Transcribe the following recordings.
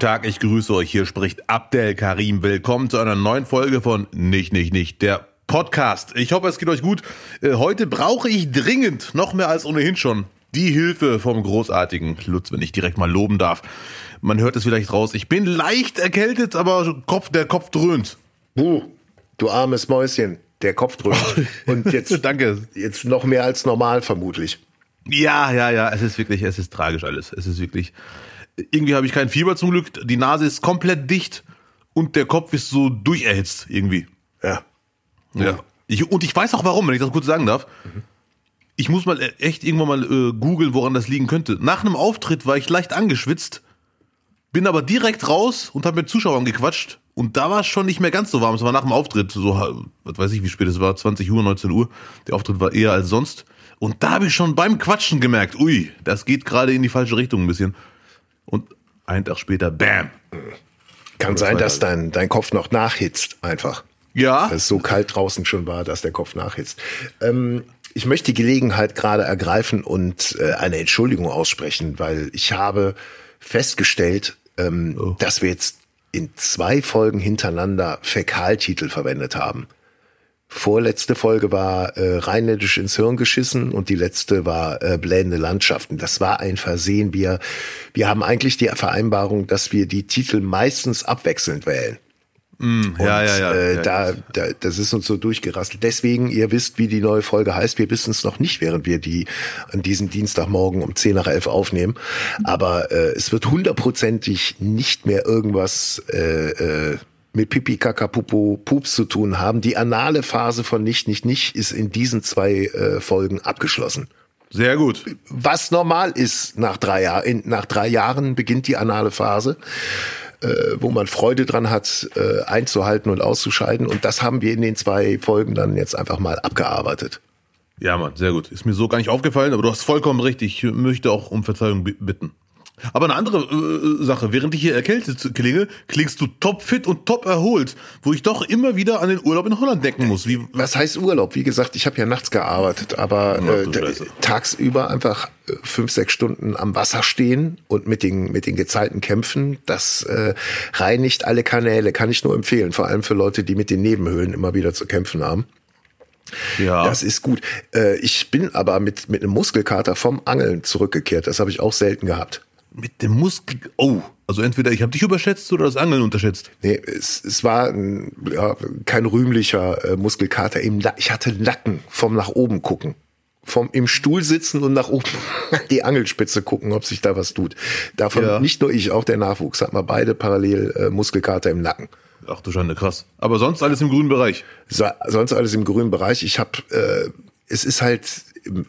Tag, ich grüße euch. Hier spricht Abdel Karim. Willkommen zu einer neuen Folge von Nicht, Nicht, Nicht, der Podcast. Ich hoffe, es geht euch gut. Äh, heute brauche ich dringend, noch mehr als ohnehin schon, die Hilfe vom großartigen Lutz, wenn ich direkt mal loben darf. Man hört es vielleicht raus. Ich bin leicht erkältet, aber Kopf, der Kopf dröhnt. Buh, du armes Mäuschen, der Kopf dröhnt. Und jetzt, Danke. jetzt noch mehr als normal vermutlich. Ja, ja, ja, es ist wirklich, es ist tragisch alles. Es ist wirklich, irgendwie habe ich kein Fieber zum Glück. Die Nase ist komplett dicht und der Kopf ist so durcherhitzt irgendwie. Ja. Ja. Ich, und ich weiß auch warum, wenn ich das kurz sagen darf. Ich muss mal e- echt irgendwann mal äh, googeln, woran das liegen könnte. Nach einem Auftritt war ich leicht angeschwitzt, bin aber direkt raus und habe mit Zuschauern gequatscht. Und da war es schon nicht mehr ganz so warm. Es war nach dem Auftritt, so, was weiß ich, wie spät es war, 20 Uhr, 19 Uhr. Der Auftritt war eher als sonst. Und da habe ich schon beim Quatschen gemerkt, ui, das geht gerade in die falsche Richtung ein bisschen. Und einen Tag später, bam. Kann sein, dass dein, dein Kopf noch nachhitzt, einfach. Ja, Dass es so kalt draußen schon war, dass der Kopf nachhitzt. Ähm, ich möchte die Gelegenheit gerade ergreifen und äh, eine Entschuldigung aussprechen, weil ich habe festgestellt, ähm, Oh. dass wir jetzt in zwei Folgen hintereinander Fäkaltitel verwendet haben. Vorletzte Folge war äh, rheinländisch ins Hirn geschissen und die letzte war äh, blendende Landschaften. Das war ein Versehen. Wir, wir haben eigentlich die Vereinbarung, dass wir die Titel meistens abwechselnd wählen. ja, ja, ja. Äh, ja. da, da, das ist uns so durchgerasselt. Deswegen, ihr wisst, wie die neue Folge heißt. Wir wissen es noch nicht, während wir die an diesem Dienstagmorgen um 10 nach 11 aufnehmen. Aber äh, es wird hundertprozentig nicht mehr irgendwas äh, äh, mit Pipi, Kaka, Pupo, Pups zu tun haben. Die anale Phase von Nicht, Nicht, Nicht ist in diesen zwei äh, Folgen abgeschlossen. Sehr gut. Was normal ist nach drei Jahren. Nach drei Jahren beginnt die anale Phase äh, wo man Freude dran hat, äh, einzuhalten und auszuscheiden. Und das haben wir in den zwei Folgen dann jetzt einfach mal abgearbeitet. Ja, Mann, sehr gut. Ist mir so gar nicht aufgefallen, aber du hast vollkommen recht. Ich möchte auch um Verzeihung bi- bitten. Aber eine andere äh, Sache, während ich hier erkältet klinge, klingst du topfit und top erholt, wo ich doch immer wieder an den Urlaub in Holland denken muss. Wie, Was heißt Urlaub? Wie gesagt, ich habe ja nachts gearbeitet, aber äh, tagsüber einfach äh, fünf, sechs Stunden am Wasser stehen und mit den, mit den Gezeiten kämpfen, das äh, reinigt alle Kanäle, kann ich nur empfehlen, vor allem für Leute, die mit den Nebenhöhlen immer wieder zu kämpfen haben. ja, Das ist gut. Äh, ich bin aber mit, mit einem Muskelkater vom Angeln zurückgekehrt. Das habe ich auch selten gehabt. Mit dem Muskel. Oh, also entweder ich habe dich überschätzt oder das Angeln unterschätzt. Nee, es, es war ja, kein rühmlicher äh, Muskelkater. Ich hatte Nacken vom nach oben gucken. Vom im Stuhl sitzen und nach oben die Angelspitze gucken, ob sich da was tut. Davon Ja. nicht nur ich, auch der Nachwuchs hat mal beide parallel äh, Muskelkater im Nacken. Ach du Schande, krass. Aber sonst alles im grünen Bereich. So, sonst alles im grünen Bereich. Ich habe, äh, es ist halt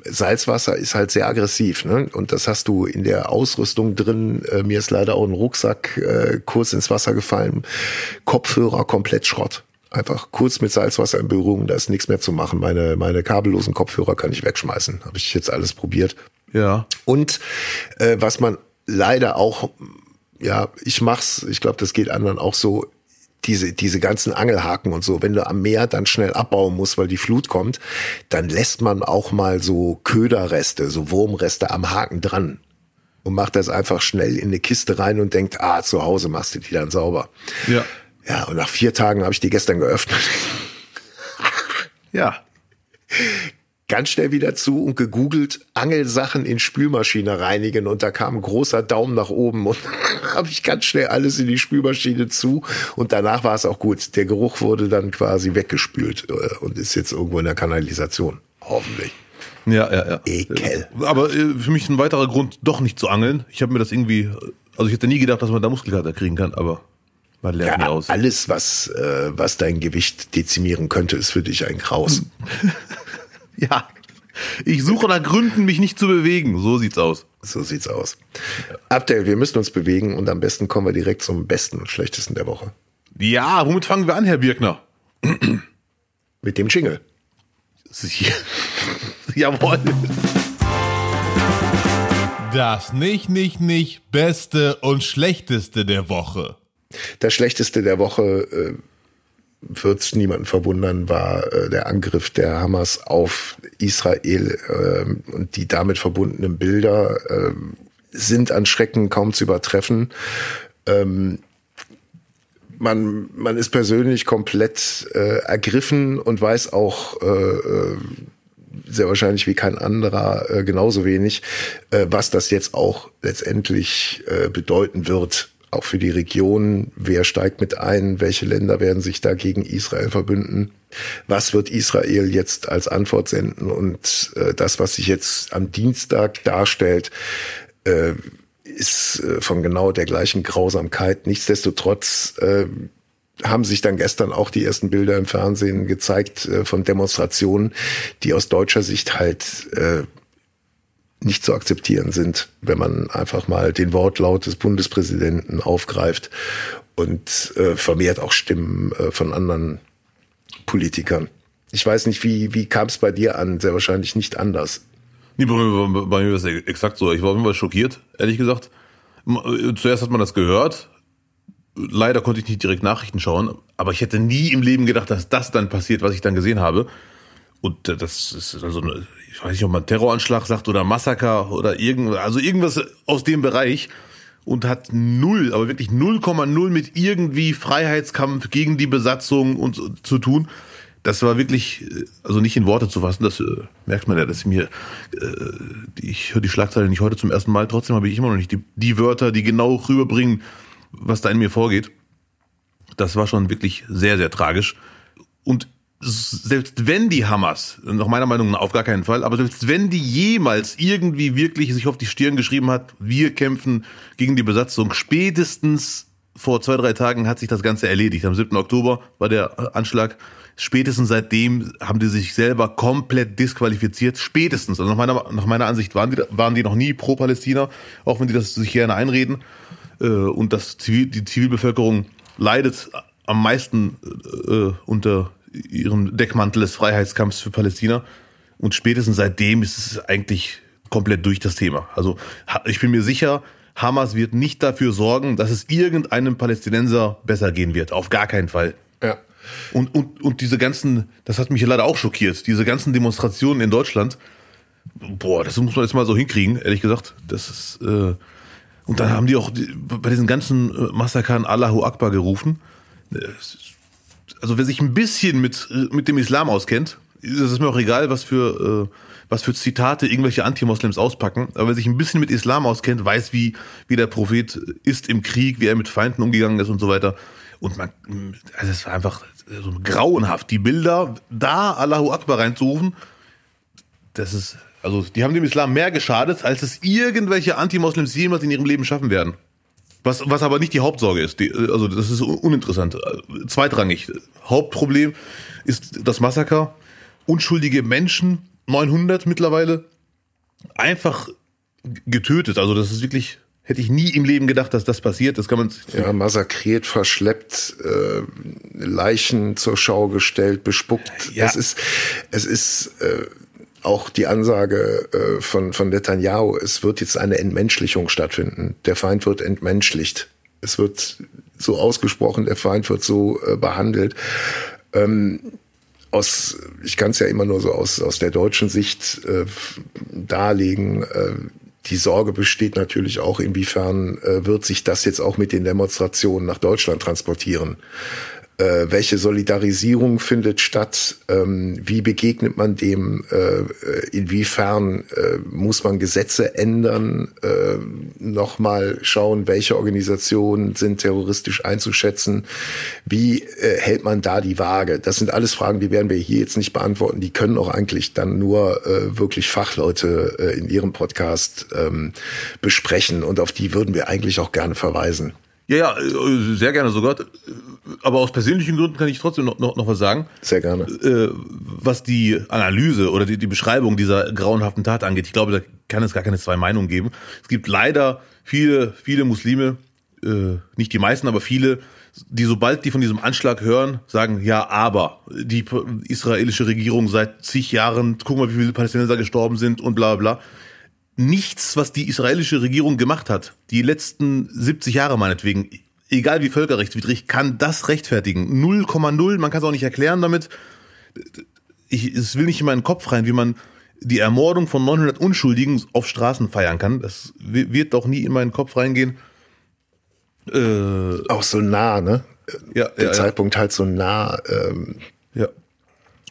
Salzwasser ist halt sehr aggressiv, ne? Und das hast du in der Ausrüstung drin. Äh, mir ist leider auch ein Rucksack äh, kurz ins Wasser gefallen, Kopfhörer komplett Schrott. Einfach kurz mit Salzwasser in Berührung, da ist nichts mehr zu machen. Meine meine kabellosen Kopfhörer kann ich wegschmeißen. Habe ich jetzt alles probiert. Ja. Und äh, was man leider auch, ja, ich mach's, ich glaube, das geht anderen auch so, diese, diese ganzen Angelhaken und so, wenn du am Meer dann schnell abbauen musst, weil die Flut kommt, dann lässt man auch mal so Köderreste, so Wurmreste am Haken dran und macht das einfach schnell in eine Kiste rein und denkt, ah, zu Hause machst du die dann sauber. Ja. Ja, und nach vier Tagen habe ich die gestern geöffnet. Ja. ganz schnell wieder zu und gegoogelt, Angelsachen in Spülmaschine reinigen und da kam ein großer Daumen nach oben und habe ich ganz schnell alles in die Spülmaschine zu und danach war es auch gut. Der Geruch wurde dann quasi weggespült äh, und ist jetzt irgendwo in der Kanalisation. Hoffentlich. Ja, ja, ja. Ekel. Aber äh, für mich ein weiterer Grund, doch nicht zu angeln. Ich habe mir das irgendwie, also ich hätte nie gedacht, dass man da Muskelkater kriegen kann, aber man lernt Ja, aus. alles, was, äh, was dein Gewicht dezimieren könnte, ist für dich ein Kraus. Ja. Ich suche nach Gründen, mich nicht zu bewegen. So sieht's aus. So sieht's aus. Abdel, wir müssen uns bewegen und am besten kommen wir direkt zum besten und schlechtesten der Woche. Ja, womit fangen wir an, Herr Birkner? Mit dem Jingle. Jawohl. Das nicht, nicht, nicht Beste und Schlechteste der Woche. Das schlechteste der Woche äh, wird's niemanden verwundern, war äh, der Angriff der Hamas auf Israel äh, und die damit verbundenen Bilder äh, sind an Schrecken kaum zu übertreffen. Ähm, man, man ist persönlich komplett äh, ergriffen und weiß auch äh, äh, sehr wahrscheinlich wie kein anderer äh, genauso wenig, äh, was das jetzt auch letztendlich äh, bedeuten wird, auch für die Region. Wer steigt mit ein? Welche Länder werden sich da gegen Israel verbünden? Was wird Israel jetzt als Antwort senden? Und äh, das, was sich jetzt am Dienstag darstellt, äh, ist äh, von genau der gleichen Grausamkeit. Nichtsdestotrotz äh, haben sich dann gestern auch die ersten Bilder im Fernsehen gezeigt äh, von Demonstrationen, die aus deutscher Sicht halt äh, nicht zu akzeptieren sind, wenn man einfach mal den Wortlaut des Bundespräsidenten aufgreift und äh, vermehrt auch Stimmen äh, von anderen Politikern. Ich weiß nicht, wie, wie kam es bei dir an? Sehr wahrscheinlich nicht anders. Nee, bei, bei, bei mir ist es exakt so. Ich war Fall schockiert, ehrlich gesagt. Äh, zuerst hat man das gehört. Leider konnte ich nicht direkt Nachrichten schauen, aber ich hätte nie im Leben gedacht, dass das dann passiert, was ich dann gesehen habe. Und äh, das ist also, ich weiß nicht, ob man Terroranschlag sagt oder Massaker oder irgendwas, also irgendwas aus dem Bereich und hat null, aber wirklich 0,0 mit irgendwie Freiheitskampf gegen die Besatzung und zu tun das war wirklich, äh, also nicht in Worte zu fassen, das äh, merkt man ja, dass mir, äh, ich höre die Schlagzeile nicht heute zum ersten Mal, trotzdem habe ich immer noch nicht die, die Wörter, die genau rüberbringen, was da in mir vorgeht. Das war schon wirklich sehr, sehr tragisch. Und selbst wenn die Hamas, nach meiner Meinung nach auf gar keinen Fall, aber selbst wenn die jemals irgendwie wirklich sich auf die Stirn geschrieben hat, wir kämpfen gegen die Besatzung, spätestens vor zwei, drei Tagen hat sich das Ganze erledigt. Am 7. Oktober war der Anschlag spätestens seitdem haben die sich selber komplett disqualifiziert. Spätestens. Also nach meiner, nach meiner Ansicht waren die, waren die noch nie pro Palästina, auch wenn die das sich gerne einreden. Äh, und das Zivil, die Zivilbevölkerung leidet am meisten äh, unter ihrem Deckmantel des Freiheitskampfs für Palästina. Und spätestens seitdem ist es eigentlich komplett durch das Thema. Also ich bin mir sicher, Hamas wird nicht dafür sorgen, dass es irgendeinem Palästinenser besser gehen wird. Auf gar keinen Fall. Ja. Und, und, und diese ganzen, das hat mich leider auch schockiert, diese ganzen Demonstrationen in Deutschland, boah, das muss man jetzt mal so hinkriegen, ehrlich gesagt. Das ist, äh, und dann haben die auch bei diesen ganzen äh, Massakern Allahu Akbar gerufen. Also wer sich ein bisschen mit, äh, mit dem Islam auskennt, das ist mir auch egal, was für, äh, was für Zitate irgendwelche Anti-Moslems auspacken, aber wer sich ein bisschen mit Islam auskennt, weiß, wie, wie der Prophet ist im Krieg, wie er mit Feinden umgegangen ist und so weiter. Und man, also es war einfach so grauenhaft, die Bilder da Allahu Akbar reinzurufen. Das ist, also die haben dem Islam mehr geschadet, als es irgendwelche Anti-Moslems jemals in ihrem Leben schaffen werden. Was, was aber nicht die Hauptsorge ist. Die, also das ist uninteressant. Zweitrangig. Hauptproblem ist das Massaker. Unschuldige Menschen, 900 mittlerweile, einfach getötet. Also das ist wirklich Hätte ich nie im Leben gedacht, dass das passiert. Das kann man ja massakriert, verschleppt, äh, Leichen zur Schau gestellt, bespuckt. Ja. Es ist, es ist äh, auch die Ansage äh, von von Netanyahu. Es wird jetzt eine Entmenschlichung stattfinden. Der Feind wird entmenschlicht. Es wird so ausgesprochen. Der Feind wird so äh, behandelt. Ähm, aus, ich kann es ja immer nur so aus, aus der deutschen Sicht äh, darlegen. Äh, die Sorge besteht natürlich auch, inwiefern äh, wird sich das jetzt auch mit den Demonstrationen nach Deutschland transportieren äh, welche Solidarisierung findet statt, ähm, wie begegnet man dem, äh, inwiefern äh, muss man Gesetze ändern, äh, nochmal schauen, welche Organisationen sind terroristisch einzuschätzen, wie äh, hält man da die Waage? Das sind alles Fragen, die werden wir hier jetzt nicht beantworten, die können auch eigentlich dann nur äh, wirklich Fachleute äh, in ihrem Podcast ähm, besprechen. Und auf die würden wir eigentlich auch gerne verweisen. Ja, ja, äh, sehr gerne sogar. Aber aus persönlichen Gründen kann ich trotzdem noch, noch, noch was sagen. Sehr gerne. Äh, was die Analyse oder die, die Beschreibung dieser grauenhaften Tat angeht, ich glaube, da kann es gar keine zwei Meinungen geben. Es gibt leider viele, viele Muslime, äh, nicht die meisten, aber viele, die sobald die von diesem Anschlag hören, sagen, ja, aber die israelische Regierung seit zig Jahren, guck mal, wie viele Palästinenser gestorben sind und bla bla nichts, was die israelische Regierung gemacht hat, die letzten 70 Jahre meinetwegen, egal wie völkerrechtswidrig, kann das rechtfertigen. 0,0, man kann es auch nicht erklären damit. Ich, es will nicht in meinen Kopf rein, wie man die Ermordung von 900 Unschuldigen auf Straßen feiern kann. Das wird doch nie in meinen Kopf reingehen. Äh, Auch so nah, ne? ja, Der ja, ja. Zeitpunkt halt so nah. Ähm, Ja.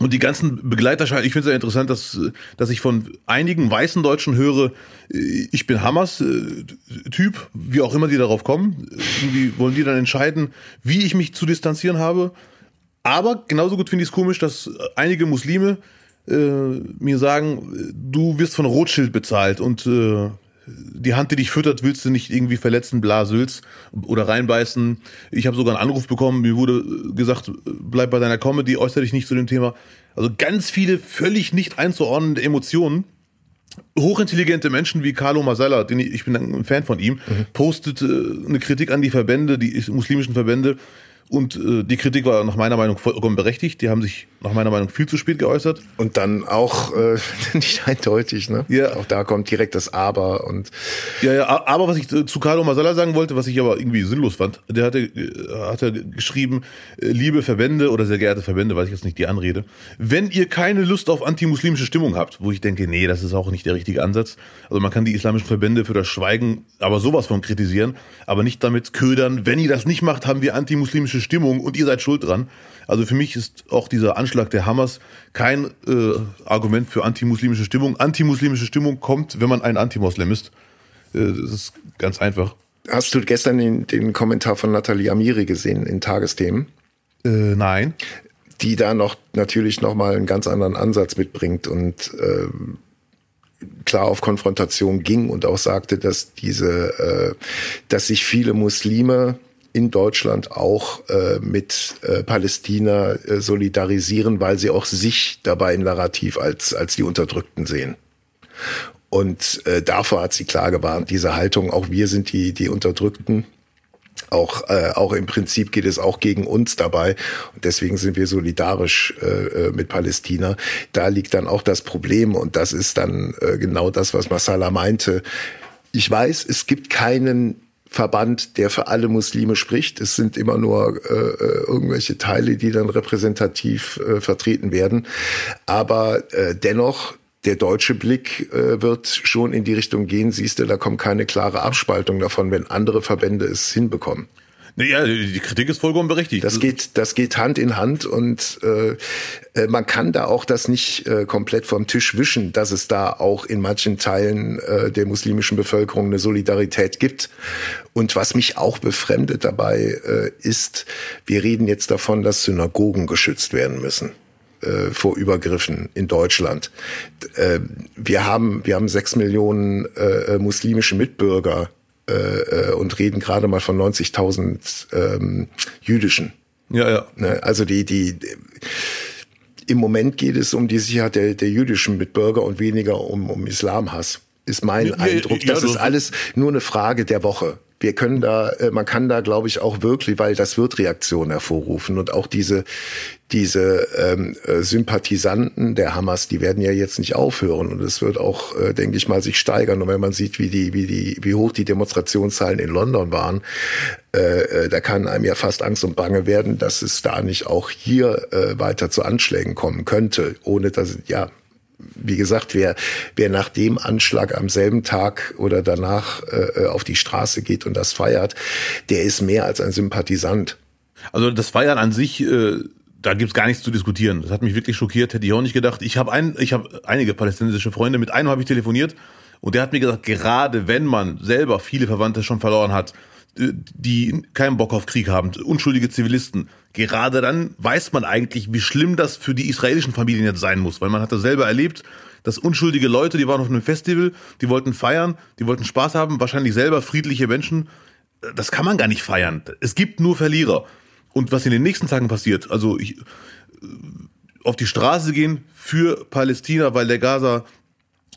Und die ganzen Begleiterscheinungen, ich finde es sehr interessant, dass, dass ich von einigen weißen Deutschen höre, äh, ich bin Hamas äh, wie auch immer die darauf kommen. Irgendwie wollen die dann entscheiden, wie ich mich zu distanzieren habe. Aber genauso gut finde ich es komisch, dass einige Muslime äh, mir sagen, äh, du wirst von Rothschild bezahlt und äh, die Hand, die dich füttert, willst du nicht irgendwie verletzen, blasülz oder reinbeißen. Ich habe sogar einen Anruf bekommen, mir wurde gesagt, bleib bei deiner Comedy, äußere dich nicht zu dem Thema. Also ganz viele völlig nicht einzuordnende Emotionen. Hochintelligente Menschen wie Carlo Masala, den ich, ich bin ein Fan von ihm, postet äh, eine Kritik an die Verbände, die muslimischen Verbände. Und äh, die Kritik war nach meiner Meinung vollkommen berechtigt. Die haben sich nach meiner Meinung viel zu spät geäußert. und dann auch äh, nicht eindeutig, ne? Ja. Auch da kommt direkt das Aber und Ja, ja, aber was ich äh, zu Carlo Masala sagen wollte, was ich aber irgendwie sinnlos fand, der hatte, äh, hatte geschrieben, äh, liebe Verbände oder sehr geehrte Verbände, weiß ich jetzt nicht die Anrede, wenn ihr keine Lust auf antimuslimische Stimmung habt, wo ich denke, nee, das ist auch nicht der richtige Ansatz. Also man kann die islamischen Verbände für das Schweigen aber sowas von kritisieren, aber nicht damit ködern, wenn ihr das nicht macht, haben wir antimuslimische Stimmung und ihr seid schuld dran. Also für mich ist auch dieser Anschlag der Hamas kein äh, Argument für antimuslimische Stimmung. Antimuslimische Stimmung kommt, wenn man ein Antimoslem ist. Äh, Das ist ganz einfach. hast du gestern den, den Kommentar von Nathalie Amiri gesehen in Tagesthemen? Äh, nein. die da noch natürlich noch mal einen ganz anderen Ansatz mitbringt und ähm, klar auf Konfrontation ging und auch sagte, dass diese, äh, dass sich viele Muslime in Deutschland auch äh, mit äh, Palästina äh, solidarisieren, weil sie auch sich dabei im Narrativ als als die Unterdrückten sehen. Und äh, davor hat sie klar gewarnt, diese Haltung, auch wir sind die, die Unterdrückten. Auch, äh, auch im Prinzip geht es auch gegen uns dabei. Und deswegen sind wir solidarisch äh, äh, mit Palästina. Da liegt dann auch das Problem. Und das ist dann äh, genau das, was Masala meinte. Ich weiß, es gibt keinen Verband, der für alle Muslime spricht. Es sind immer nur äh, äh, irgendwelche Teile, die dann repräsentativ äh, vertreten werden. Aber äh, dennoch, der deutsche Blick äh, wird schon in die Richtung gehen. Siehst du, da kommt keine klare Abspaltung davon, wenn andere Verbände es hinbekommen. Naja, die Kritik ist vollkommen berechtigt. Das geht, das geht Hand in Hand und äh, äh, man kann da auch das nicht äh, komplett vom Tisch wischen, dass es da auch in manchen Teilen äh, der muslimischen Bevölkerung eine Solidarität gibt. Und was mich auch befremdet dabei äh, ist, wir reden jetzt davon, dass Synagogen geschützt werden müssen äh, vor Übergriffen in Deutschland. Äh, wir haben wir haben sechs Millionen äh, muslimische Mitbürger äh, äh, und reden gerade mal von 90.000 ähm, jüdischen. ja, ja. Ne? Also die, die, im Moment geht es um die Sicherheit der, der jüdischen Mitbürger und weniger um, um Islamhass, ist mein Ja, ja, Eindruck. ja, Das du ist alles nur eine Frage der Woche. Wir können da, äh, man kann da, glaube ich, auch wirklich, weil das wird Reaktionen hervorrufen und auch diese, diese ähm, äh, Sympathisanten der Hamas, die werden ja jetzt nicht aufhören und es wird auch, äh, denke ich mal, sich steigern. Und wenn man sieht, wie die, wie die, wie hoch die Demonstrationszahlen in London waren, äh, äh, da kann einem ja fast Angst und Bange werden, dass es da nicht auch hier äh, weiter zu Anschlägen kommen könnte, ohne dass, ja, wie gesagt, wer, wer nach dem Anschlag am selben Tag oder danach äh, auf die Straße geht und das feiert, der ist mehr als ein Sympathisant. Also das Feiern an sich, äh, da gibt's gar nichts zu diskutieren. Das hat mich wirklich schockiert, hätte ich auch nicht gedacht. Ich habe ein, ich habe einige palästinensische Freunde, mit einem habe ich telefoniert und der hat mir gesagt, gerade wenn man selber viele Verwandte schon verloren hat, die keinen Bock auf Krieg haben, unschuldige Zivilisten, gerade dann weiß man eigentlich, wie schlimm das für die israelischen Familien jetzt sein muss, weil man hat das selber erlebt, dass unschuldige Leute, die waren auf einem Festival, die wollten feiern, die wollten Spaß haben, wahrscheinlich selber friedliche Menschen, das kann man gar nicht feiern. Es gibt nur Verlierer. Und was in den nächsten Tagen passiert, also ich, äh, auf die Straße gehen für Palästina, weil der Gaza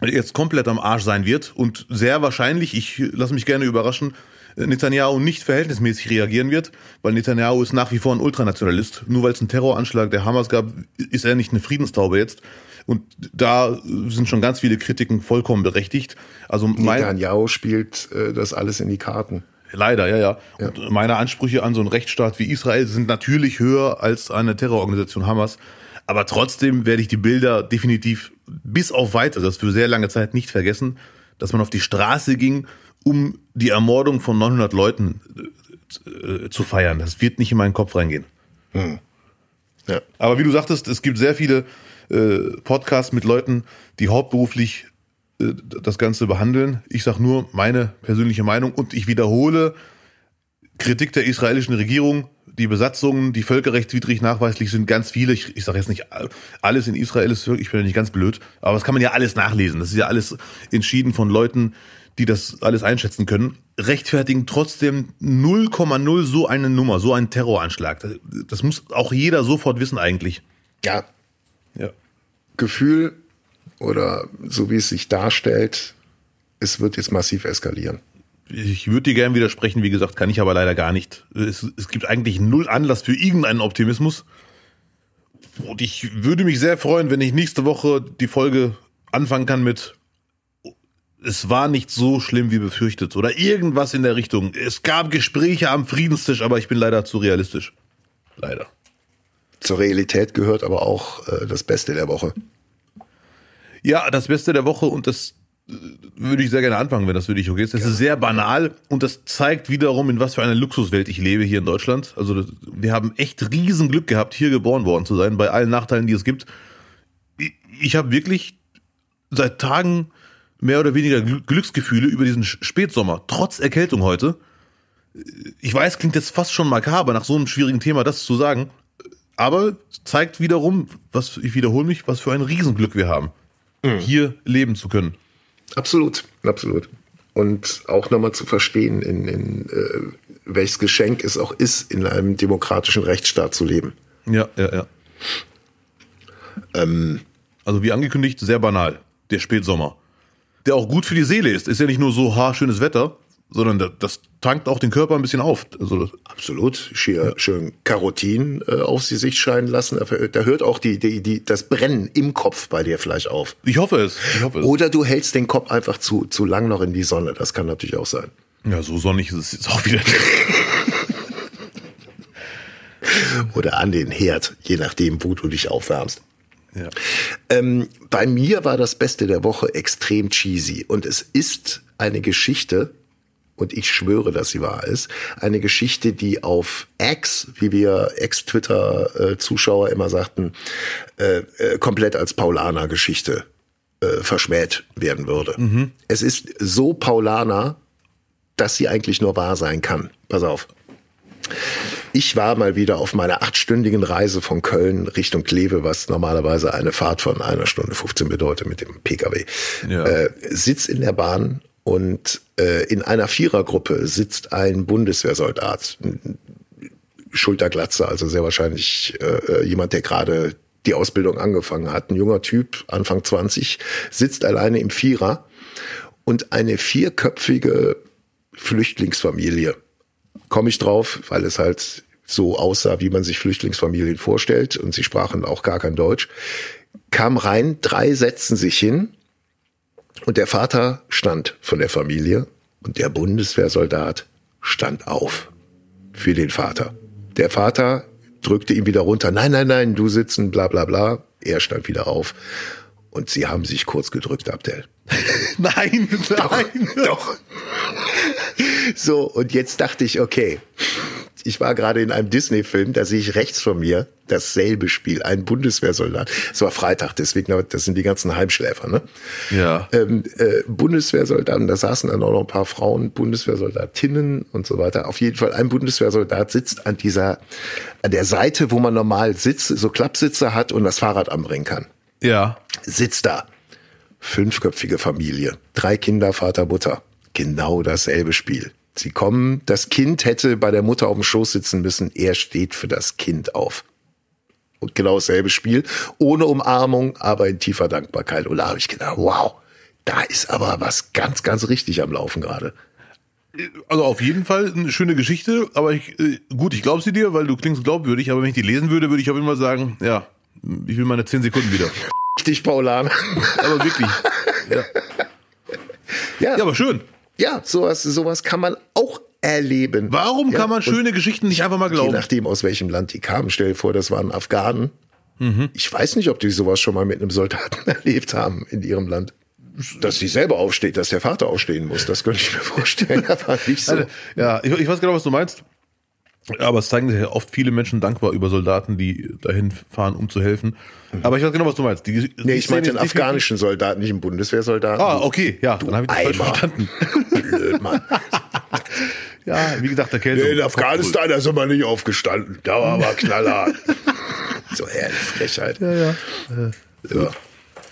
jetzt komplett am Arsch sein wird und sehr wahrscheinlich, ich lasse mich gerne überraschen, Netanyahu nicht verhältnismäßig reagieren wird, weil Netanyahu ist nach wie vor ein Ultranationalist. Nur weil es einen Terroranschlag der Hamas gab, ist er nicht eine Friedenstaube jetzt. Und da sind schon ganz viele Kritiken vollkommen berechtigt. Also mein, Netanyahu spielt äh, das alles in die Karten. Leider, ja, ja. Und meine Ansprüche an so einen Rechtsstaat wie Israel sind natürlich höher als eine Terrororganisation Hamas. Aber trotzdem werde ich die Bilder definitiv bis auf weiteres für sehr lange Zeit nicht vergessen, dass man auf die Straße ging, um die Ermordung von 900 Leuten äh, zu feiern. Das wird nicht in meinen Kopf reingehen. Ja. Aber wie du sagtest, es gibt sehr viele äh, Podcasts mit Leuten, die hauptberuflich äh, das Ganze behandeln. Ich sage nur meine persönliche Meinung und ich wiederhole Kritik der israelischen Regierung. Die Besatzungen, die völkerrechtswidrig nachweislich sind, ganz viele. Ich, ich sage jetzt nicht all- alles in Israel ist wirklich, ich bin ja nicht ganz blöd, aber das kann man ja alles nachlesen. Das ist ja alles entschieden von Leuten, die das alles einschätzen können. Rechtfertigen trotzdem 0,0 so eine Nummer, so einen Terroranschlag. Das, das muss auch jeder sofort wissen eigentlich. ja, Ja. Gefühl oder so wie es sich darstellt, es wird jetzt massiv eskalieren. Ich würde dir gerne widersprechen, wie gesagt, kann ich aber leider gar nicht. Es, es gibt eigentlich null Anlass für irgendeinen Optimismus. Und ich würde mich sehr freuen, wenn ich nächste Woche die Folge anfangen kann mit es war nicht so schlimm wie befürchtet oder irgendwas in der Richtung. Es gab Gespräche am Friedenstisch, aber ich bin leider zu realistisch. Leider. Zur Realität gehört aber auch äh, das Beste der Woche. Ja, das Beste der Woche und das äh, würde ich sehr gerne anfangen, wenn das für dich okay ist. Das ist sehr banal und das zeigt wiederum, in was für einer Luxuswelt ich lebe hier in Deutschland. Also das, wir haben echt riesen Glück gehabt, hier geboren worden zu sein, bei allen Nachteilen, die es gibt. Ich, ich habe wirklich seit Tagen mehr oder weniger Gl- Glücksgefühle über diesen Spätsommer, trotz Erkältung heute. Ich weiß, klingt jetzt fast schon makaber, nach so einem schwierigen Thema das zu sagen, aber zeigt wiederum, was ich wiederhole mich, was für ein Riesenglück wir haben, hier leben zu können. Absolut, absolut. Und auch nochmal zu verstehen, in, in äh, welches Geschenk es auch ist, in einem demokratischen Rechtsstaat zu leben. Ja, ja, ja. also wie angekündigt, sehr banal, der Spätsommer. Der auch gut für die Seele ist. Ist ja nicht nur so haarschönes Wetter, sondern das, das tankt auch den Körper ein bisschen auf. Also Absolut. Schier, Schön Karotin äh, auf sie sich scheinen lassen. Da, da hört auch die, die, die, das Brennen im Kopf bei dir vielleicht auf. ich hoffe es. Ich hoffe es. Oder du hältst den Kopf einfach zu, zu lang noch in die Sonne. Das kann natürlich auch sein. Ja, so sonnig ist es jetzt auch wieder. Oder an den Herd, je nachdem, wo du dich aufwärmst. Ja. Ähm, bei mir war das Beste der Woche extrem cheesy. Und es ist eine Geschichte, und ich schwöre, dass sie wahr ist, eine Geschichte, die auf X, wie wir Ex-Twitter-Zuschauer immer sagten, äh, äh, komplett als Paulaner-Geschichte äh, verschmäht werden würde. Es ist so Paulaner, dass sie eigentlich nur wahr sein kann. Pass auf. Ich war mal wieder auf meiner achtstündigen Reise von Köln Richtung Kleve, was normalerweise eine Fahrt von einer Stunde 15 bedeutet mit dem Pkw. Ja. Äh, sitz in der Bahn und äh, in einer Vierergruppe sitzt ein Bundeswehrsoldat, Schulterglatze, also sehr wahrscheinlich äh, jemand, der gerade die Ausbildung angefangen hat. Ein junger Typ, Anfang 20, sitzt alleine im Vierer und eine vierköpfige Flüchtlingsfamilie. Komme ich drauf, weil es halt so aussah, wie man sich Flüchtlingsfamilien vorstellt und sie sprachen auch gar kein Deutsch. Kam rein, drei setzten sich hin und der Vater stand von der Familie und der Bundeswehrsoldat stand auf für den Vater. Der Vater drückte ihn wieder runter. Nein, nein, nein, du sitzen, bla bla bla. Er stand wieder auf. Und sie haben sich kurz gedrückt, Abdel. Nein, nein. Doch. So, und jetzt dachte ich, okay, ich war gerade in einem Disney-Film, da sehe ich rechts von mir dasselbe Spiel, ein Bundeswehrsoldat. Es war Freitag, deswegen, das sind die ganzen Heimschläfer, ne? Ja. ähm, äh, Bundeswehrsoldaten, da saßen dann auch noch ein paar Frauen, Bundeswehrsoldatinnen und so weiter. Auf jeden Fall ein Bundeswehrsoldat sitzt an dieser, an der Seite, wo man normal sitzt, so Klappsitze hat und das Fahrrad anbringen kann. Ja. Sitzt da. Fünfköpfige Familie. Drei Kinder, Vater, Mutter. Genau dasselbe Spiel. Sie kommen, das Kind hätte bei der Mutter auf dem Schoß sitzen müssen. Er steht für das Kind auf. Und genau dasselbe Spiel. Ohne Umarmung, aber in tiefer Dankbarkeit. Und da habe ich gedacht, wow, da ist aber was ganz, ganz richtig am Laufen gerade. Also auf jeden Fall eine schöne Geschichte, aber ich, äh, gut, ich glaube sie dir, weil du klingst glaubwürdig, aber wenn ich die lesen würde, würde ich auf jeden Fall sagen, ja, ich will meine 10 Sekunden wieder. Richtig, Paulan. Aber wirklich. Ja, Ja, ja aber schön. Ja sowas, sowas kann man auch erleben. Warum ja, kann man schöne Geschichten nicht einfach mal Je glauben? nachdem, aus welchem Land die kamen. Stell dir vor, das waren Afghanen. Mhm. Ich weiß nicht, ob die sowas schon mal mit einem Soldaten erlebt haben in ihrem Land. Dass sie selber aufsteht, dass der Vater aufstehen muss, das könnte ich mir vorstellen, aber nicht so. Ja, ich, ich weiß genau, was du meinst. Aber es zeigen sich ja oft viele Menschen dankbar über Soldaten, die dahin fahren, um zu helfen. Aber ich weiß genau, was du meinst. Die, Nee, ich Szene den afghanischen Soldaten, nicht einen Bundeswehrsoldaten. Ah, okay, ja, dann habe ich das falsch verstanden. Blöd, Mann. Ja, wie gesagt, der Kälte. In Afghanistan ist er mal nicht aufgestanden. Da war aber knallhart. so ehrlich, Frechheit. Ja, ja. Ja.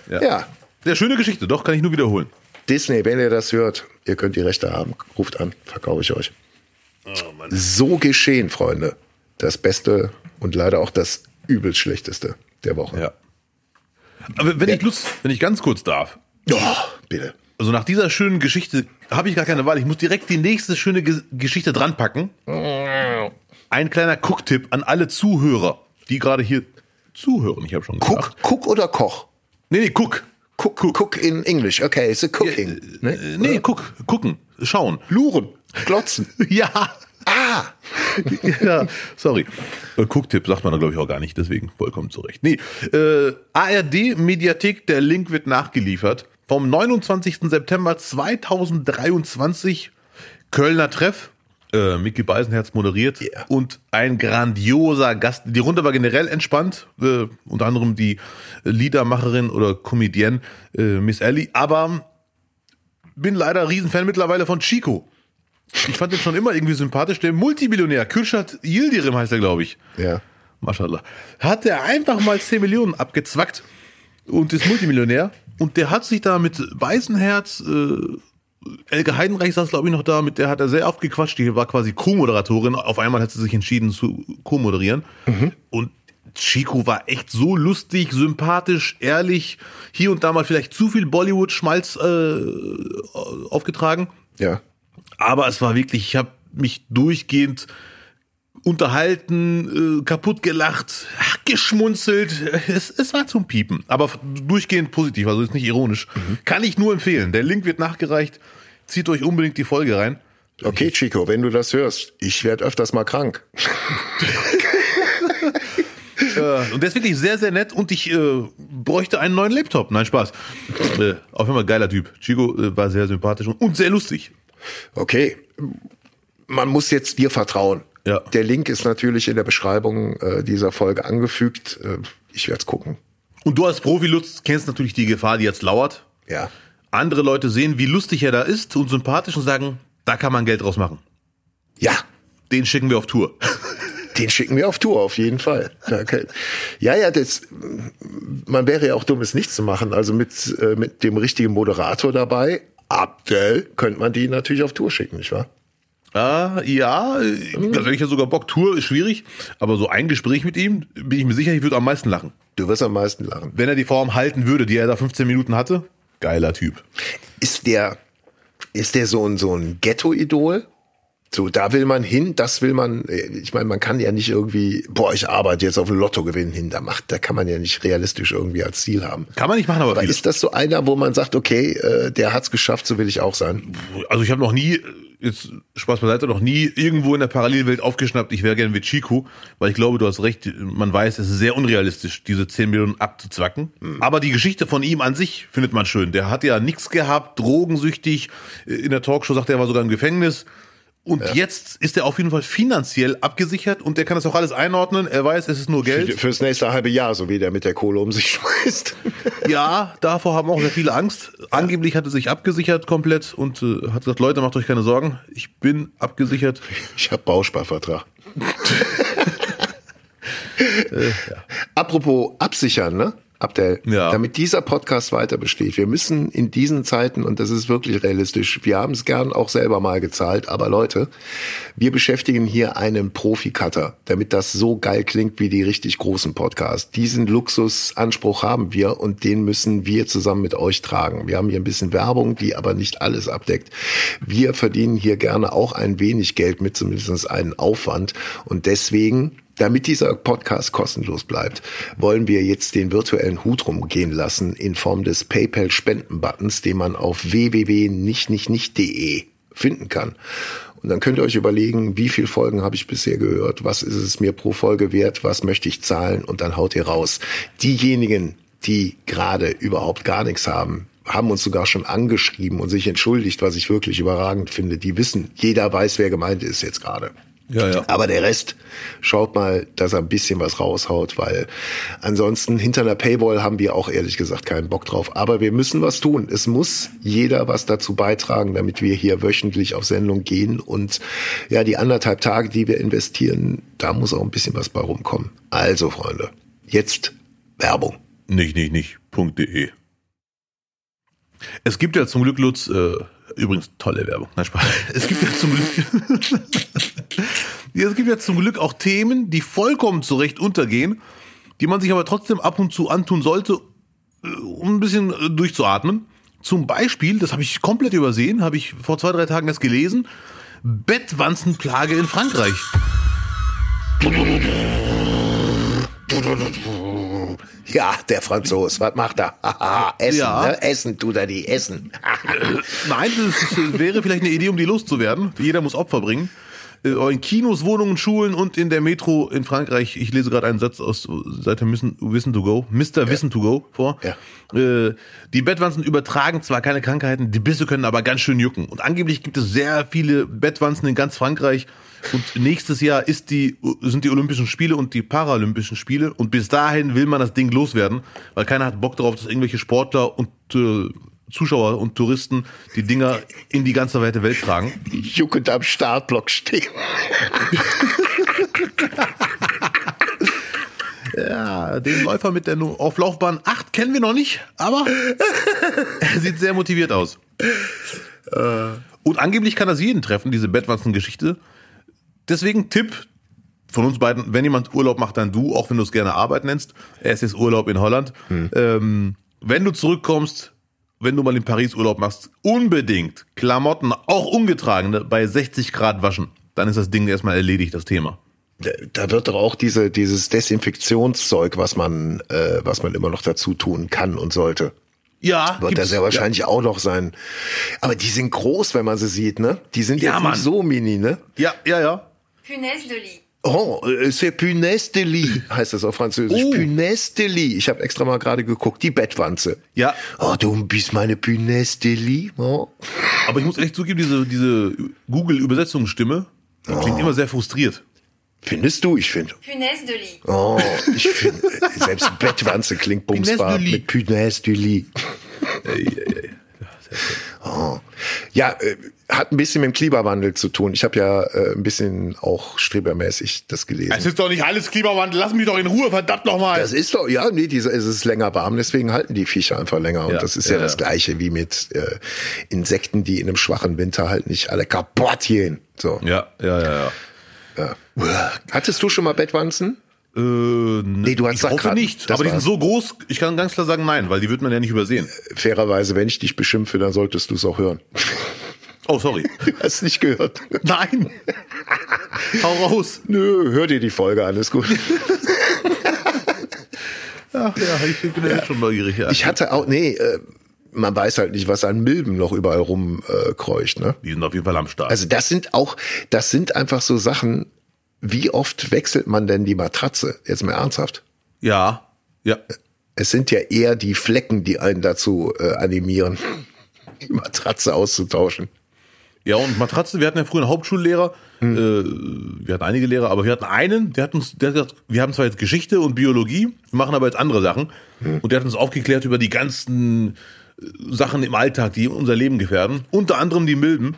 Ja. ja. Sehr schöne Geschichte, doch, kann ich nur wiederholen. Disney, wenn ihr das hört, ihr könnt die Rechte haben, ruft an, verkaufe ich euch. Oh. So geschehen, Freunde. Das Beste und leider auch das übelst Schlechteste der Woche. Ja. Aber wenn ich Lust, wenn ich ganz kurz darf, Oh, bitte. also nach dieser schönen Geschichte habe ich gar keine Wahl. Ich muss direkt die nächste schöne Ge Geschichte dran packen. Ein kleiner Cook-Tipp an alle Zuhörer, die gerade hier zuhören. Ich habe schon gesagt. Cook, Cook oder Koch? Nee, nee, guck. Cook, Cook, in English. Okay, it's a cooking. ne? Äh, nee, guck, gucken, schauen. Luren, glotzen. Ja. Ah, ja, sorry. Äh, Cook-Tipp sagt man da, glaube ich, auch gar nicht, deswegen vollkommen zurecht. Nee, äh, ARD-Mediathek, der Link wird nachgeliefert. Vom 29. September 2023, Kölner Treff, äh, Micky Beisenherz moderiert Ja. und ein grandioser Gast. Die Runde war generell entspannt, äh, unter anderem die Liedermacherin oder Comedienne äh, Miss Ellie, aber bin leider Riesenfan mittlerweile von Chico. Ich fand den schon immer irgendwie sympathisch. Der Multimillionär, Kürşat Yildirim heißt er, glaube ich. ja. Maschallah. Hat er einfach mal 10 Millionen abgezwackt und ist Multimillionär. Und der hat sich da mit Weißenherz, äh, Elke Heidenreich saß, glaube ich, noch da, mit der hat er sehr oft gequatscht. Die war quasi Co-Moderatorin. Auf einmal hat sie sich entschieden zu co-moderieren. Und Chico war echt so lustig, sympathisch, ehrlich. Hier und da mal vielleicht zu viel Bollywood-Schmalz äh, aufgetragen. Ja. Aber es war wirklich, ich habe mich durchgehend unterhalten, äh, kaputt gelacht, geschmunzelt. Es, es war zum Piepen. Aber durchgehend positiv, also ist nicht ironisch. Kann ich nur empfehlen. Der Link wird nachgereicht. Zieht euch unbedingt die Folge rein. Okay, Chico, wenn du das hörst, ich werde öfters mal krank. Äh, und der ist wirklich sehr, sehr nett und ich äh, bräuchte einen neuen Laptop. Nein, Spaß. Äh, auf jeden Fall geiler Typ. Chico äh, war sehr sympathisch und, und sehr lustig. Okay, man muss jetzt dir vertrauen. Ja. Der Link ist natürlich in der Beschreibung äh, dieser Folge angefügt. Äh, ich werde es gucken. Und du als Profi, Lutz, kennst natürlich die Gefahr, die jetzt lauert. Ja. Andere Leute sehen, wie lustig er da ist und sympathisch und sagen, da kann man Geld draus machen. Ja, Den schicken wir auf Tour. den schicken wir auf Tour, auf jeden Fall. Okay. Ja, ja, das, man wäre ja auch dumm, es nicht zu machen. Also mit, äh, mit dem richtigen Moderator dabei, Abdel, könnte man die natürlich auf Tour schicken, nicht wahr? Ah, ja, äh, da hätte ich ja sogar Bock. Tour ist schwierig, aber so ein Gespräch mit ihm, bin ich mir sicher, ich würde am meisten lachen. Du wirst am meisten lachen. Wenn er die Form halten würde, die er da 15 Minuten hatte, geiler Typ. Ist der, ist der so ein, so ein Ghetto-Idol? So, da will man hin, das will man, äh, ich meine, man kann ja nicht irgendwie, boah, ich arbeite jetzt auf ein Lottogewinn hin, da macht, da kann man ja nicht realistisch irgendwie als Ziel haben. Kann man nicht machen, aber Aber ist das so einer, wo man sagt, okay, äh, der hat's geschafft, so will ich auch sein? Also ich habe noch nie, jetzt Spaß beiseite, noch nie irgendwo in der Parallelwelt aufgeschnappt, ich wäre gerne wie Chico, weil ich glaube, du hast recht, man weiß, es ist sehr unrealistisch, diese 10 Millionen abzuzwacken. Aber die Geschichte von ihm an sich findet man schön. Der hat ja nichts gehabt, drogensüchtig, in der Talkshow sagt er, er war sogar im Gefängnis. Und jetzt ist er auf jeden Fall finanziell abgesichert und der kann das auch alles einordnen. Er weiß, es ist nur Geld. Fürs nächste halbe Jahr, so wie der mit der Kohle um sich schmeißt. Ja, davor haben auch sehr viele Angst. Angeblich hat er sich abgesichert komplett und äh, hat gesagt, Leute, macht euch keine Sorgen. Ich bin abgesichert. Ich habe Bausparvertrag. Apropos absichern, ne? Abdel, Ja. damit dieser Podcast weiter besteht. Wir müssen in diesen Zeiten, und das ist wirklich realistisch, wir haben es gern auch selber mal gezahlt, aber Leute, wir beschäftigen hier einen Profi-Cutter, damit das so geil klingt wie die richtig großen Podcasts. Diesen Luxusanspruch haben wir und den müssen wir zusammen mit euch tragen. Wir haben hier ein bisschen Werbung, die aber nicht alles abdeckt. Wir verdienen hier gerne auch ein wenig Geld mit, zumindest einen Aufwand. Und deswegen damit dieser Podcast kostenlos bleibt, wollen wir jetzt den virtuellen Hut rumgehen lassen in Form des PayPal-Spenden-Buttons, den man auf www.nichtnichtnicht.de finden kann. Und dann könnt ihr euch überlegen, wie viele Folgen habe ich bisher gehört, was ist es mir pro Folge wert, was möchte ich zahlen und dann haut ihr raus. Diejenigen, die gerade überhaupt gar nichts haben, haben uns sogar schon angeschrieben und sich entschuldigt, was ich wirklich überragend finde. Die wissen, jeder weiß, wer gemeint ist jetzt gerade. Ja, ja. Aber der Rest schaut mal, dass er ein bisschen was raushaut, weil ansonsten hinter einer Paywall haben wir auch ehrlich gesagt keinen Bock drauf. Aber wir müssen was tun. Es muss jeder was dazu beitragen, damit wir hier wöchentlich auf Sendung gehen. Und ja, die anderthalb Tage, die wir investieren, da muss auch ein bisschen was bei rumkommen. Also, Freunde, jetzt Werbung. Nicht, nicht, nicht. .de. Es gibt ja zum Glück, Lutz, äh, übrigens tolle Werbung. Nein, Spaß. Es gibt ja zum Glück, es gibt ja zum Glück auch Themen, die vollkommen zurecht untergehen, die man sich aber trotzdem ab und zu antun sollte, äh, um ein bisschen äh, durchzuatmen. Zum Beispiel, das habe ich komplett übersehen, habe ich vor zwei, drei Tagen erst gelesen, Bettwanzenplage in Frankreich. Ja, der Franzos, was macht er? Haha, Essen, Ja. ne? Essen tut er die, Essen. Nein, das ist, wäre vielleicht eine Idee, um die loszuwerden. Jeder muss Opfer bringen. Äh, In Kinos, Wohnungen, Schulen und in der Metro in Frankreich. Ich lese gerade einen Satz aus Seite Wissen, Wissen to Go, Mr. Wissen to Go vor. Ja. Äh, Die Bettwanzen übertragen zwar keine Krankheiten, die Bisse können aber ganz schön jucken. Und angeblich gibt es sehr viele Bettwanzen in ganz Frankreich. Und nächstes Jahr ist die, sind die Olympischen Spiele und die Paralympischen Spiele. Und bis dahin will man das Ding loswerden, weil keiner hat Bock darauf, dass irgendwelche Sportler und äh, Zuschauer und Touristen die Dinger in die ganze weite Welt tragen. Juckend am Startblock stehen. Ja, den Läufer mit der Nu- auf Laufbahn 8 kennen wir noch nicht, aber er sieht sehr motiviert aus. Und angeblich kann das jeden treffen, diese Bettwanzen-Geschichte. Deswegen Tipp von uns beiden, wenn jemand Urlaub macht, dann du, auch wenn du es gerne Arbeit nennst. Es ist Urlaub in Holland. Ähm, wenn du zurückkommst, wenn du mal in Paris Urlaub machst, unbedingt Klamotten, auch ungetragene, bei 60 Grad waschen. Dann ist das Ding erstmal erledigt, das Thema. Da wird doch auch diese, dieses Desinfektionszeug, was man, äh, was man immer noch dazu tun kann und sollte. Ja, Wird das ja wahrscheinlich auch noch sein. Aber die sind groß, wenn man sie sieht, ne? Die sind Ja, jetzt Mann. nicht so mini, ne? Ja, ja, ja. Punaise de lit. Oh, äh, c'est punaise de lit, heißt das auf Französisch. Oh. Punaise de lit. Ich habe extra mal gerade geguckt, die Bettwanze. Ja, Oh, du bist meine punaise de lit. Oh. aber ich muss echt zugeben, diese, diese Google-Übersetzungsstimme die klingt immer sehr frustriert. Findest du? Ich finde. Punaise de lit. Oh, ich finde, selbst Bettwanze klingt bumsbar Punaise de lit. mit punaise de lit. Oh. Ja, äh, hat ein bisschen mit dem Klimawandel zu tun. Ich habe ja äh, ein bisschen auch strebermäßig das gelesen. ist doch nicht alles Klimawandel, lass mich doch in Ruhe, verdammt nochmal. Das ist doch, ja, nee, diese, es ist länger warm, deswegen halten die Viecher einfach länger. Und Ja, das ist ja, ja, das. Gleiche wie mit äh, Insekten, die in einem schwachen Winter halt nicht alle kaputt gehen. So. Ja, ja, ja, ja. Ja. Hattest du schon mal Bettwanzen? Äh, nee, du hast ich hoffe nicht, das aber die sind so groß, ich kann ganz klar sagen nein, weil die wird man ja nicht übersehen. Fairerweise, wenn ich dich beschimpfe, dann solltest du es auch hören. Oh, sorry. Du hast nicht gehört. Nein. Hau raus. Nö, hör dir die Folge an, ist gut. Ach ja, ich bin ja. jetzt schon neugierig. Ja. Ich hatte auch, nee, äh, man weiß halt nicht, was an Milben noch überall rumkreucht, äh, ne? die sind auf jeden Fall am Start. Also das sind auch, das sind einfach so Sachen, wie oft wechselt man denn die Matratze? Jetzt mal ernsthaft. ja, ja. Es sind ja eher die Flecken, die einen dazu äh, animieren, die Matratze auszutauschen. Ja, und Matratze, wir hatten ja früher einen Hauptschullehrer, äh, wir hatten einige Lehrer, aber wir hatten einen, der hat uns, der hat gesagt, wir haben zwar jetzt Geschichte und Biologie, wir machen aber jetzt andere Sachen. Und der hat uns aufgeklärt über die ganzen äh, Sachen im Alltag, die unser Leben gefährden. Unter anderem die Milben.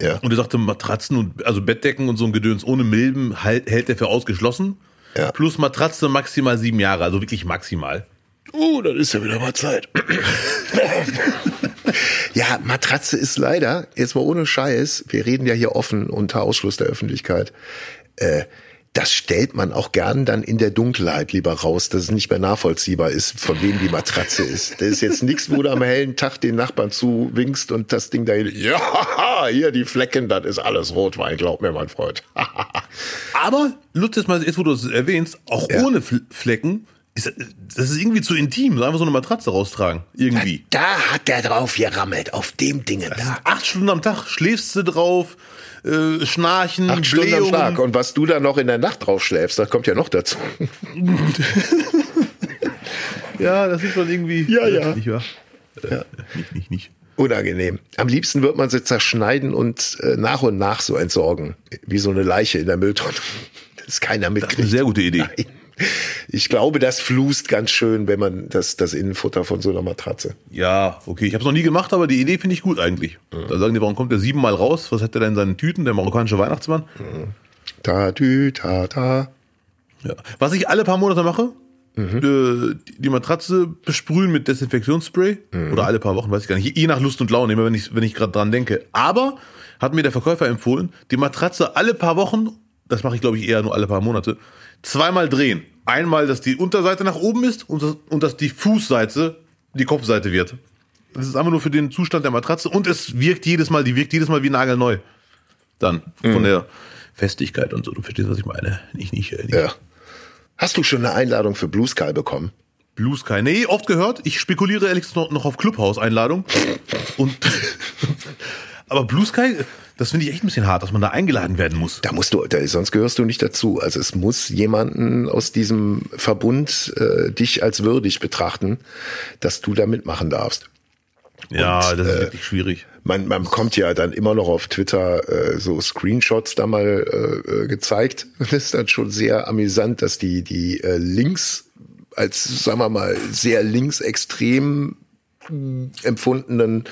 Ja. Und er sagte, Matratzen und also Bettdecken und so ein Gedöns ohne Milben halt, hält er für ausgeschlossen. Ja. Plus Matratze maximal sieben Jahre, also wirklich maximal. Oh, dann ist ja wieder mal Zeit. ja, Matratze ist leider, jetzt mal ohne Scheiß, wir reden ja hier offen unter Ausschluss der Öffentlichkeit, äh, das stellt man auch gern dann in der Dunkelheit lieber raus, dass es nicht mehr nachvollziehbar ist, von wem die Matratze ist. Das ist jetzt nichts, wo du am hellen Tag den Nachbarn zuwinkst und das Ding da, ja, hier die Flecken, das ist alles Rotwein, glaub mir, mein Freund. Aber, Lutz, jetzt mal, jetzt wo du es erwähnst, auch Ja. ohne Fl Flecken, das ist irgendwie zu intim, einfach so eine Matratze raustragen. Irgendwie. Da hat der drauf gerammelt, auf dem Dingen da. Acht Stunden am Tag schläfst du drauf, äh, schnarchen, Acht Stunden am Blähungen. Tag. Und was du dann noch in der Nacht drauf schläfst, das kommt ja noch dazu. Ja, das ist schon irgendwie. Ja, ja. Nicht wahr? Äh, Nicht, nicht, nicht. Unangenehm. Am liebsten wird man sie zerschneiden und äh, nach und nach so entsorgen. Wie so eine Leiche in der Mülltonne. Das keiner Eine mitkriegt. sehr gute Idee. Nein. Ich glaube, das flust ganz schön, wenn man das, das Innenfutter von so einer Matratze. Ja, okay. Ich habe es noch nie gemacht, aber die Idee finde ich gut eigentlich. Da sagen die, warum kommt der siebenmal raus? Was hat der denn in seinen Tüten, der marokkanische Weihnachtsmann? Da, dü, ta, ta. Ja. Was ich alle paar Monate mache, äh, die Matratze besprühen mit Desinfektionsspray. Oder alle paar Wochen, weiß ich gar nicht. Je nach Lust und Laune, immer wenn ich, wenn ich gerade dran denke. Aber hat mir der Verkäufer empfohlen, die Matratze alle paar Wochen, das mache ich glaube ich eher nur alle paar Monate, zweimal drehen. Einmal, dass die Unterseite nach oben ist und, das, und dass die Fußseite die Kopfseite wird. Das ist einfach nur für den Zustand der Matratze und es wirkt jedes Mal, die wirkt jedes Mal wie nagelneu. Dann von der Festigkeit und so. Du verstehst, was ich meine. Nicht, nicht, äh, nicht. Ja. Hast du schon eine Einladung für Blue Sky bekommen? Blue Sky. Nee, oft gehört. Ich spekuliere ehrlich noch, noch auf Clubhouse-Einladung. Und aber Blue Sky, das finde ich echt ein bisschen hart, dass man da eingeladen werden muss. Da musst du, da, sonst gehörst du nicht dazu. Also es muss jemanden aus diesem Verbund äh, dich als würdig betrachten, dass du da mitmachen darfst. Ja, Und, das ist äh, wirklich schwierig. Man, man bekommt ja dann immer noch auf Twitter äh, so Screenshots da mal äh, äh, gezeigt. Das ist dann schon sehr amüsant, dass die, die äh, Links als, sagen wir mal, sehr linksextrem mh, empfundenen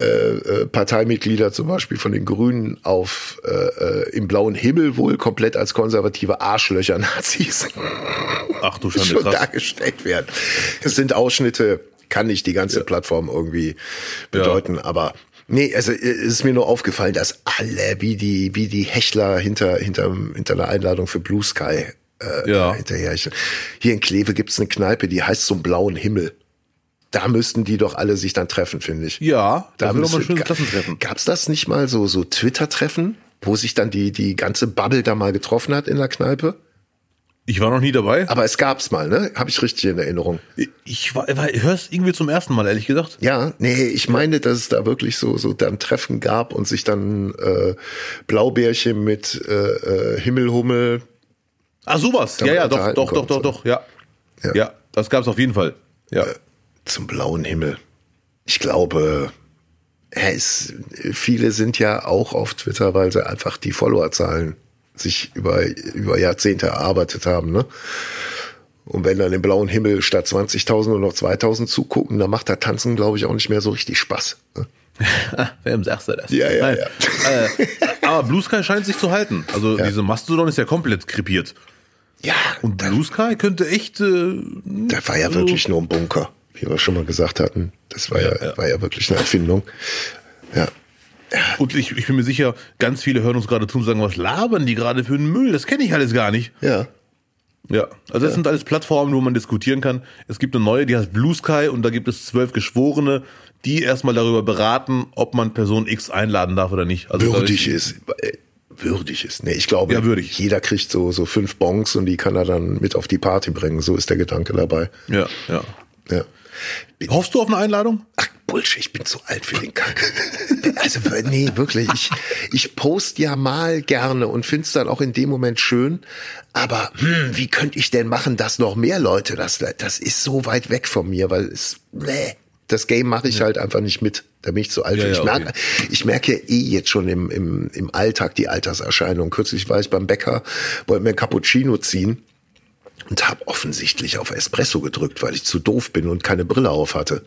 äh, äh, Parteimitglieder zum Beispiel von den Grünen auf äh, äh, im blauen Himmel wohl komplett als konservative Arschlöcher Nazis Ach du schon krass. dargestellt werden. Es sind Ausschnitte, kann nicht die ganze Plattform irgendwie bedeuten, aber nee, also es ist mir nur aufgefallen, dass alle wie die wie die Hechler hinter hinter hinter einer Einladung für Blue Sky äh, Ja. hinterher. Hier in Kleve gibt's eine Kneipe, die heißt zum blauen Himmel. Da müssten die doch alle sich dann treffen, finde ich. Ja, Da will doch mal ein schönes Klassentreffen. Gab's das nicht mal so so Twitter-Treffen, wo sich dann die die ganze Bubble da mal getroffen hat in der Kneipe? Ich war noch nie dabei. Aber es gab's mal, ne? Habe ich richtig in Erinnerung. Ich war, war hör's irgendwie zum ersten Mal, ehrlich gesagt. Ja, nee, ich meine, dass es da wirklich so so dann Treffen gab und sich dann äh, Blaubärchen mit äh, äh, Himmelhummel. Ah, sowas. Ja, ja, doch, doch, doch, doch, doch, ja. Ja. Ja, das gab's auf jeden Fall. Ja. Zum blauen Himmel. Ich glaube, es, viele sind ja auch auf Twitter, weil sie einfach die Followerzahlen sich über, über Jahrzehnte erarbeitet haben. Ne? Und wenn dann im blauen Himmel statt 20.000 nur noch 2.000 zugucken, dann macht das Tanzen, glaube ich, auch nicht mehr so richtig Spaß. Ne? Wem sagst du das? Ja, ja, Nein. Äh, aber Blue Sky scheint sich zu halten. Also diese Mastodon ist ja komplett krepiert. Ja, Und Blue Sky könnte echt. Äh, das war ja wirklich nur ein Bunker, wie wir schon mal gesagt hatten. Das war ja, Ja, ja. war ja wirklich eine Erfindung. Ja. und ich, ich bin mir sicher, ganz viele hören uns gerade zu und sagen, was labern die gerade für einen Müll? Das kenne ich alles gar nicht. Ja. Ja, also das sind alles Plattformen, wo man diskutieren kann. Es gibt eine neue, die heißt Blue Sky und da gibt es zwölf Geschworene, die erstmal darüber beraten, ob man Person X einladen darf oder nicht. Also würdig ist. äh, Würdig ist. Nee, ich glaube, Ja, würdig. jeder kriegt so, so fünf Bonks und die kann er dann mit auf die Party bringen. So ist der Gedanke dabei. Ja, ja. Ja. Hoffst du auf eine Einladung? Ach, Bullshit, ich bin zu alt für den Kack. Also, nee, wirklich. Ich, ich post ja mal gerne und find's dann auch in dem Moment schön. Aber hm, wie könnte ich denn machen, dass noch mehr Leute das, das ist so weit weg von mir, weil es, nee, das Game mache ich halt einfach nicht mit. Da bin ich zu alt. Ja, ich, ja, merke, okay. ich merke eh jetzt schon im, im, im Alltag die Alterserscheinung. Kürzlich war ich beim Bäcker, wollte mir ein Cappuccino ziehen und habe offensichtlich auf Espresso gedrückt, weil ich zu doof bin und keine Brille auf hatte.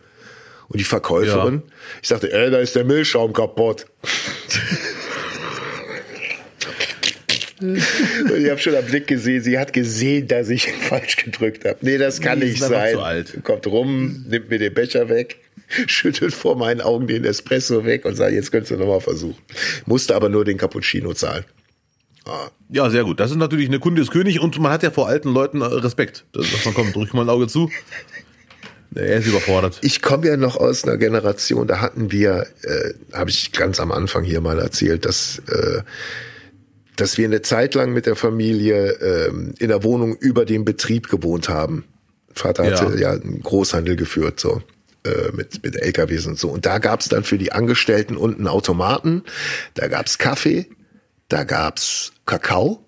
Und die Verkäuferin, ich sagte, ey, da ist der Milchschaum kaputt. und ich habe schon am Blick gesehen, sie hat gesehen, dass ich falsch gedrückt habe. Nee, das kann Nee, nicht sein. zu alt. Kommt rum, nimmt mir den Becher weg, schüttelt vor meinen Augen den Espresso weg und sagt, jetzt könntest du nochmal versuchen. Musste aber nur den Cappuccino zahlen. Ja, sehr gut. Das ist natürlich eine Kunde des König und man hat ja vor alten Leuten äh, Respekt. Das, dass man kommt, drück mal ein Auge zu. Er ist überfordert. Ich komme ja noch aus einer Generation, da hatten wir, äh, habe ich ganz am Anfang hier mal erzählt, dass, äh, dass wir eine Zeit lang mit der Familie ähm, in der Wohnung über dem Betrieb gewohnt haben. Vater hatte ja, Ja. einen Großhandel geführt, so äh, mit, mit LKWs und so. Und da gab's dann für die Angestellten unten Automaten, da gab's Kaffee, da gab's Kakao,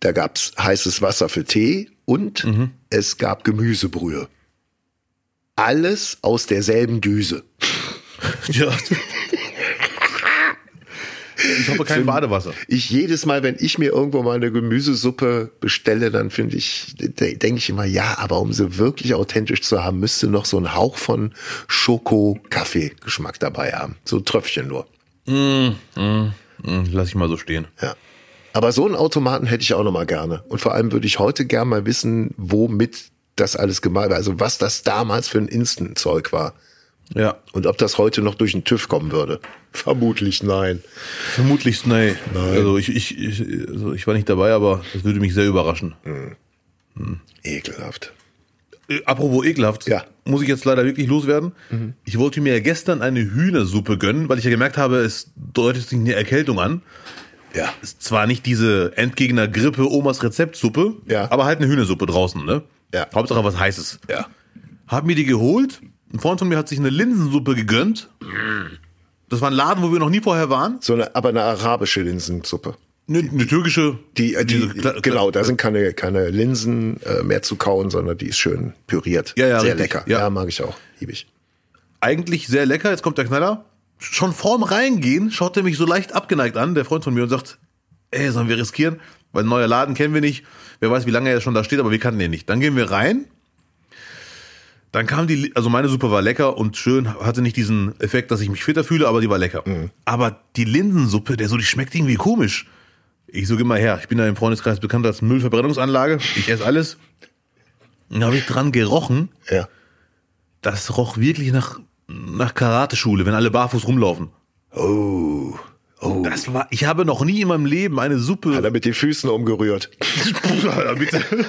da gab's heißes Wasser für Tee und es gab Gemüsebrühe alles aus derselben Düse. Ja. Ich hoffe kein Badewasser. Ich jedes Mal, wenn ich mir irgendwo mal eine Gemüsesuppe bestelle, dann finde ich, de- denke ich immer, ja, aber um sie wirklich authentisch zu haben, müsste noch so ein Hauch von Schoko-Kaffee-Geschmack dabei haben. So ein Tröpfchen nur. Hm, lass ich mal so stehen. Ja. Aber so einen Automaten hätte ich auch noch mal gerne. Und vor allem würde ich heute gern mal wissen, womit das alles gemacht war. Also was das damals für ein Instant-Zeug war. Ja. Und ob das heute noch durch den TÜV kommen würde. Vermutlich nein. Vermutlich, nein. Also ich, ich, ich, also ich war nicht dabei, aber das würde mich sehr überraschen. Ekelhaft. Äh, apropos ekelhaft, Ja. muss ich jetzt leider wirklich loswerden. Ich wollte mir ja gestern eine Hühnersuppe gönnen, weil ich ja gemerkt habe, es deutet sich eine Erkältung an. Ja. Ist zwar nicht diese Endgegner Grippe Omas Rezeptsuppe, Ja. aber halt eine Hühnersuppe draußen, ne? Ja. Hauptsache was heißes. Ja. Hab mir die geholt. Ein Freund von mir hat sich eine Linsensuppe gegönnt. Das war ein Laden, wo wir noch nie vorher waren. So eine, aber eine arabische Linsensuppe. Eine, eine türkische. Die, äh, die, diese genau, da sind keine, keine Linsen äh, mehr zu kauen, sondern die ist schön püriert. Ja, ja, Sehr richtig. lecker. Ja. Ja. mag ich auch. Liebe ich. eigentlich sehr lecker. Jetzt kommt der Knaller. Schon vorm Reingehen schaut er mich so leicht abgeneigt an, der Freund von mir, und sagt, ey, sollen wir riskieren? Weil ein neuer Laden kennen wir nicht. Wer weiß, wie lange er schon da steht, aber wir kannten den nicht. Dann gehen wir rein. Dann kam die, also meine Suppe war lecker und schön, hatte nicht diesen Effekt, dass ich mich fitter fühle, aber die war lecker. Aber die Linsensuppe, der so, die schmeckt irgendwie komisch. Ich so, geh mal her. Ich bin da im Freundeskreis bekannt als Müllverbrennungsanlage. Ich esse alles. Dann habe ich dran gerochen Ja. das roch wirklich nach, nach Karateschule, wenn alle barfuß rumlaufen. Oh. Oh. Das war, ich habe noch nie in meinem Leben eine Suppe. Hat er mit den Füßen umgerührt. Bitte.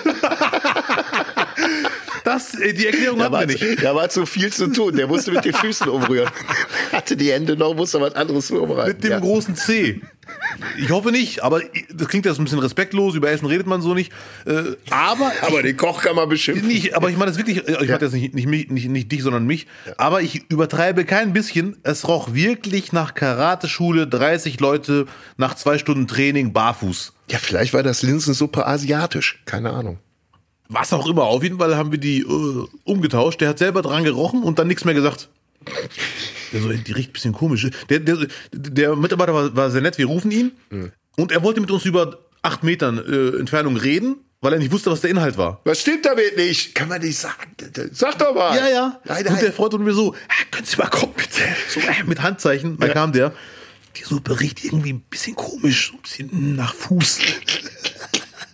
Das, äh, die Erklärung Da hatten wir nicht. da war zu viel zu tun. Der musste mit den Füßen umrühren. Hatte die Hände noch, musste was anderes vorbereiten. Mit dem ja. großen C. Ich hoffe nicht, aber das klingt jetzt ein bisschen respektlos. Über Essen redet man so nicht. Äh, Aber, Aber den Koch kann man beschimpfen. nicht, aber ich meine das wirklich, ich meine jetzt nicht, nicht, mich, nicht, nicht dich, sondern mich. Aber ich übertreibe kein bisschen. Es roch wirklich nach Karateschule, 30 Leute nach zwei Stunden Training barfuß. Ja, vielleicht war das Linsensuppe asiatisch. Keine Ahnung. Was auch immer. Auf jeden Fall haben wir die äh, umgetauscht. Der hat selber dran gerochen und dann nichts mehr gesagt. Der so, die riecht ein bisschen komisch. Der, der, der Mitarbeiter war, war sehr nett. Wir rufen ihn und er wollte mit uns über acht Metern äh, Entfernung reden, weil er nicht wusste, was der Inhalt war. Was stimmt damit nicht? Kann man nicht sagen. Sag doch mal. Ja, ja. Nein, Und der nein. Freund und mir so, "Ah, können Sie mal kommen, bitte. So äh, mit Handzeichen. Dann Ja. kam der. Die Suppe riecht irgendwie ein bisschen komisch, so ein bisschen nach Fuß.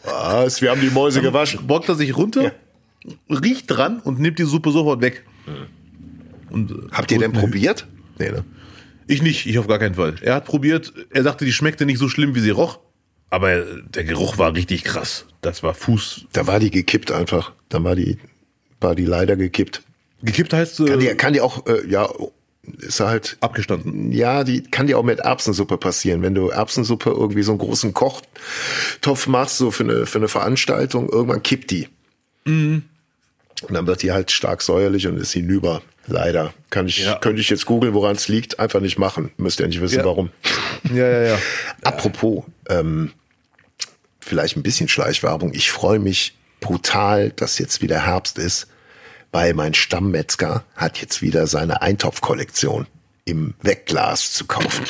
Was? Wir haben die Mäuse gewaschen. Bockt er sich runter, riecht dran und nimmt die Suppe sofort weg. Und, äh, Habt ihr denn und- probiert? Nee, ne? Ich nicht, ich auf gar keinen Fall. Er hat probiert, er sagte, die schmeckte nicht so schlimm, wie sie roch. Aber der Geruch war richtig krass. Das war Fuß. Da war die gekippt einfach. Dann war die, war die leider gekippt. Gekippt heißt äh, Kann die, kann die auch, äh, ja, ist halt, abgestanden. ja, die kann dir auch mit Erbsensuppe passieren. Wenn du Erbsensuppe irgendwie so einen großen Kochtopf machst, so für eine, für eine Veranstaltung, irgendwann kippt die. Mhm. Und dann wird die halt stark säuerlich und ist hinüber. Leider. Kann ich, Ja. könnte ich jetzt googeln, woran es liegt. Einfach nicht machen. Müsst ihr nicht wissen, Ja. warum. Ja, ja, ja. Apropos, ähm, vielleicht ein bisschen Schleichwerbung. Ich freue mich brutal, dass jetzt wieder Herbst ist, weil mein Stammmetzger hat jetzt wieder seine Eintopfkollektion im Wegglas zu kaufen.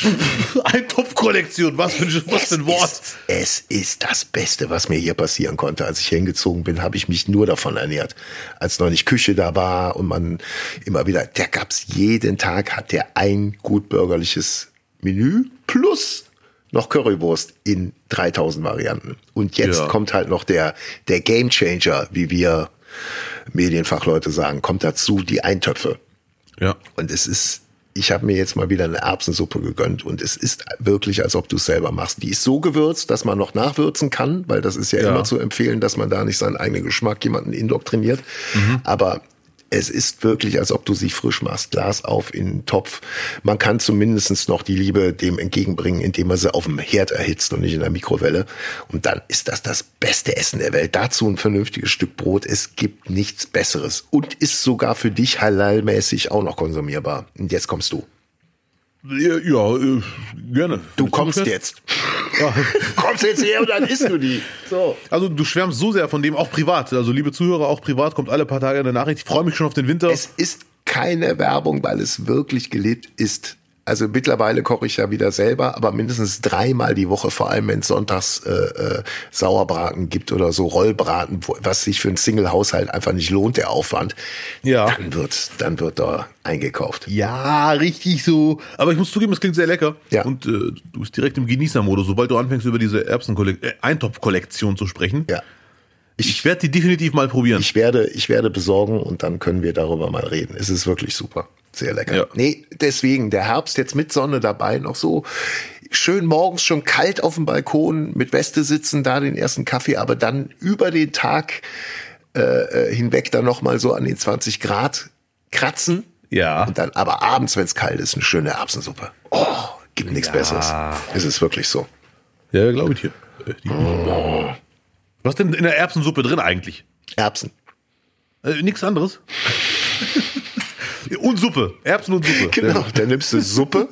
Eintopfkollektion, was für, ein- was für ein Wort. Ist, es ist das Beste, was mir hier passieren konnte. Als ich hingezogen bin, habe ich mich nur davon ernährt. Als noch nicht Küche da war und man immer wieder, der gab's jeden Tag, hat der ein gut bürgerliches Menü plus noch Currywurst in 3000 Varianten. Und jetzt Ja. kommt halt noch der, der Game Changer, wie wir Medienfachleute sagen, kommt dazu die Eintöpfe. Ja. Und es ist, ich habe mir jetzt mal wieder eine Erbsensuppe gegönnt und es ist wirklich, als ob du es selber machst. Die ist so gewürzt, dass man noch nachwürzen kann, weil das ist ja, Ja. immer zu empfehlen, dass man da nicht seinen eigenen Geschmack jemanden indoktriniert. Aber es ist wirklich, als ob du sie frisch machst. Glas auf in den Topf. Man kann zumindest noch die Liebe dem entgegenbringen, indem man sie auf dem Herd erhitzt und nicht in der Mikrowelle. Und dann ist das das beste Essen der Welt. Dazu ein vernünftiges Stück Brot. Es gibt nichts Besseres. Und ist sogar für dich halalmäßig auch noch konsumierbar. Und jetzt kommst du. Ja, ja äh, gerne. Du kommst jetzt. Ja. kommst jetzt her und dann isst du die. So. Also du schwärmst so sehr von dem, auch privat. Also liebe Zuhörer, auch privat kommt alle paar Tage eine Nachricht. Ich freue mich schon auf den Winter. Es ist keine Werbung, weil es wirklich gelebt ist. Also mittlerweile koche ich ja wieder selber, aber mindestens dreimal die Woche, vor allem wenn es sonntags äh, äh, Sauerbraten gibt oder so Rollbraten, wo, was sich für einen Single-Haushalt einfach nicht lohnt, der Aufwand. Ja. Dann wird, dann wird da eingekauft. Ja, richtig so. Aber ich muss zugeben, es klingt sehr lecker. Ja. Und äh, du bist direkt im Genießermodus, sobald du anfängst, über diese Erbsenkollek äh, zu sprechen. Ja. Ich werde die definitiv mal probieren. Ich werde, ich werde besorgen und dann können wir darüber mal reden. Es ist wirklich super. Sehr lecker. Ja. Nee, deswegen, der Herbst jetzt mit Sonne dabei, noch so schön morgens schon kalt auf dem Balkon mit Weste sitzen, da den ersten Kaffee, aber dann über den Tag äh, äh, hinweg dann nochmal so an den 20 Grad kratzen. Ja. Und dann aber abends, wenn es kalt ist, eine schöne Erbsensuppe. Oh, gibt nichts Besseres. Es ist wirklich so. Ja, glaube ich hier. Die- Was denn in der Erbsensuppe drin eigentlich? Erbsen. Äh, nichts anderes? und Suppe. Erbsen und Suppe. Genau, dann nimmst du Suppe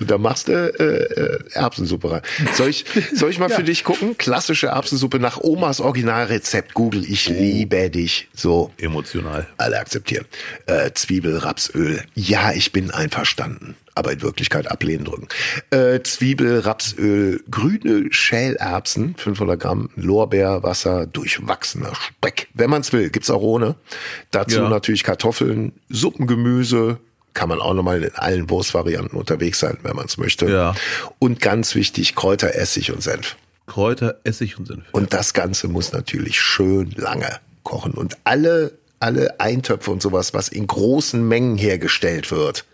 und dann machst du äh, äh, Erbsensuppe rein. Soll ich, soll ich mal für dich gucken? Klassische Erbsensuppe nach Omas Originalrezept. Google, ich liebe dich. So, Emotional. alle akzeptieren. Äh, Zwiebel, Rapsöl. Ja, ich bin einverstanden. Aber in Wirklichkeit ablehnen drücken. Äh, Zwiebel, Rapsöl, grüne Schälerbsen, 500 Gramm, Lorbeer, Wasser, durchwachsener Speck. Wenn man es will, gibt's auch ohne. Dazu Ja. natürlich Kartoffeln, Suppengemüse. Kann man auch nochmal in allen Wurstvarianten unterwegs sein, wenn man es möchte. Ja. Und ganz wichtig, Kräuter, Essig und Senf. Kräuter, Essig und Senf. Und das Ganze muss natürlich schön lange kochen. Und alle, alle Eintöpfe und sowas, was in großen Mengen hergestellt wird,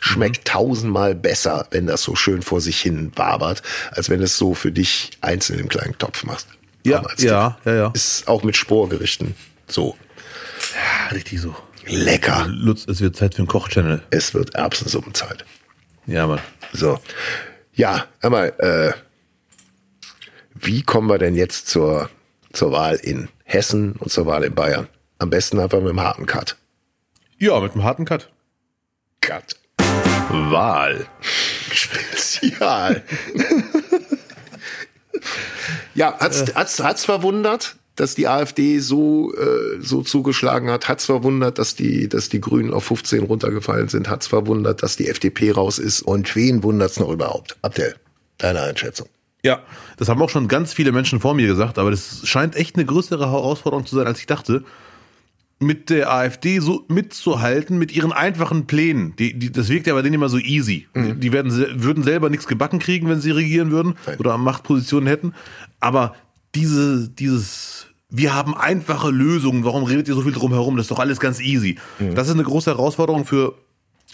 schmeckt Mhm. tausendmal besser, wenn das so schön vor sich hin wabert, als wenn es so für dich einzeln im kleinen Topf machst. Ja, ja, ja, ja. Ist auch mit Sporgerichten so. Ja, richtig so. Lecker. Lutz, es wird Zeit für einen Kochchannel. Es wird Erbsensuppenzeit. Ja, Mann. So. Ja, einmal, äh, wie kommen wir denn jetzt zur, zur Wahl in Hessen und zur Wahl in Bayern? Am besten einfach mit einem harten Cut. Ja, mit einem harten Cut. Cut. Wahl. Spezial. ja, hat's, hat's, hat's verwundert, dass die AfD so, äh, so zugeschlagen hat? Hat's verwundert, dass die, dass die Grünen auf 15 runtergefallen sind? Hat's verwundert, dass die FDP raus ist? Und wen wundert's noch überhaupt? Abdel, deine Einschätzung. Ja, das haben auch schon ganz viele Menschen vor mir gesagt, aber das scheint echt eine größere Herausforderung zu sein, als ich dachte. Mit der AfD so mitzuhalten, mit ihren einfachen Plänen. Die, die, das wirkt ja bei denen immer so easy. Die werden, würden selber nichts gebacken kriegen, wenn sie regieren würden Nein. oder Machtpositionen hätten. Aber diese, dieses, wir haben einfache Lösungen, warum redet ihr so viel drum herum? Das ist doch alles ganz easy. Das ist eine große Herausforderung für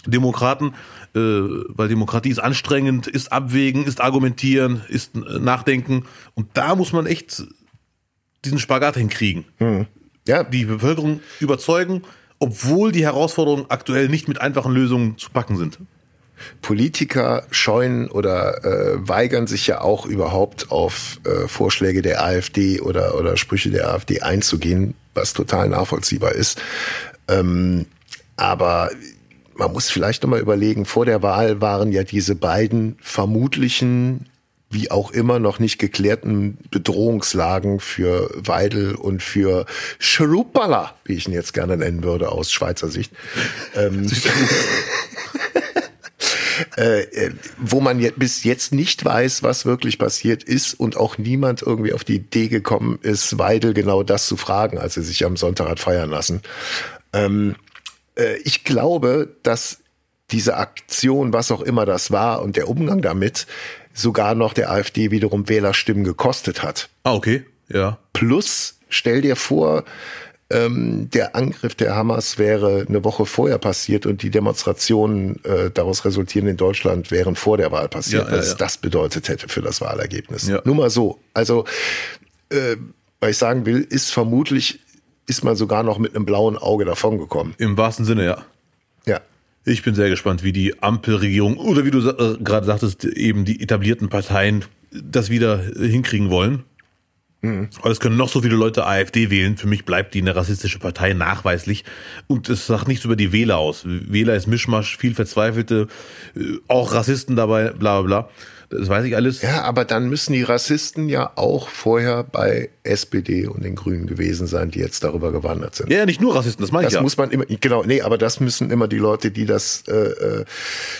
Demokraten, äh, weil Demokratie ist anstrengend, ist abwägen, ist argumentieren, ist äh, nachdenken. Und da muss man echt diesen Spagat hinkriegen. Ja, Die Bevölkerung überzeugen, obwohl die Herausforderungen aktuell nicht mit einfachen Lösungen zu packen sind. Politiker scheuen oder äh, weigern sich ja auch überhaupt auf äh, Vorschläge der AfD oder, oder Sprüche der AfD einzugehen, was total nachvollziehbar ist. Ähm, aber man muss vielleicht nochmal überlegen, vor der Wahl waren ja diese beiden vermutlichen, wie auch immer noch nicht geklärten Bedrohungslagen für Weidel und für Schrupala, wie ich ihn jetzt gerne nennen würde aus Schweizer Sicht. Ähm, äh, äh, wo man jetzt bis jetzt nicht weiß, was wirklich passiert ist und auch niemand irgendwie auf die Idee gekommen ist, Weidel genau das zu fragen, als er sich am Sonntag hat feiern lassen. Ähm, äh, ich glaube, dass diese Aktion, was auch immer das war und der Umgang damit, sogar noch der AfD wiederum Wählerstimmen gekostet hat. Ah, okay. Ja. Plus, stell dir vor, ähm, der Angriff der Hamas wäre eine Woche vorher passiert und die Demonstrationen äh, daraus resultieren in Deutschland wären vor der Wahl passiert, Ja, ja, was ja. das bedeutet hätte für das Wahlergebnis. Ja. Nur mal so. Also, äh, was ich sagen will, ist vermutlich, ist man sogar noch mit einem blauen Auge davongekommen. Im wahrsten Sinne, ja. Ja. Ich bin sehr gespannt, wie die Ampelregierung oder wie du äh, gerade sagtest, eben die etablierten Parteien das wieder äh, hinkriegen wollen. Aber es können noch so viele Leute AfD wählen. Für mich bleibt die eine rassistische Partei nachweislich. Und es sagt nichts über die Wähler aus. Wähler ist Mischmasch, viel Verzweifelte, äh, auch Rassisten dabei, bla bla bla. Das weiß ich alles. Ja, aber dann müssen die Rassisten ja auch vorher bei SPD und den Grünen gewesen sein, die jetzt darüber gewandert sind. Ja, nicht nur Rassisten, das meine ich Das ja. muss man immer, genau, nee, aber das müssen immer die Leute, die das äh, äh,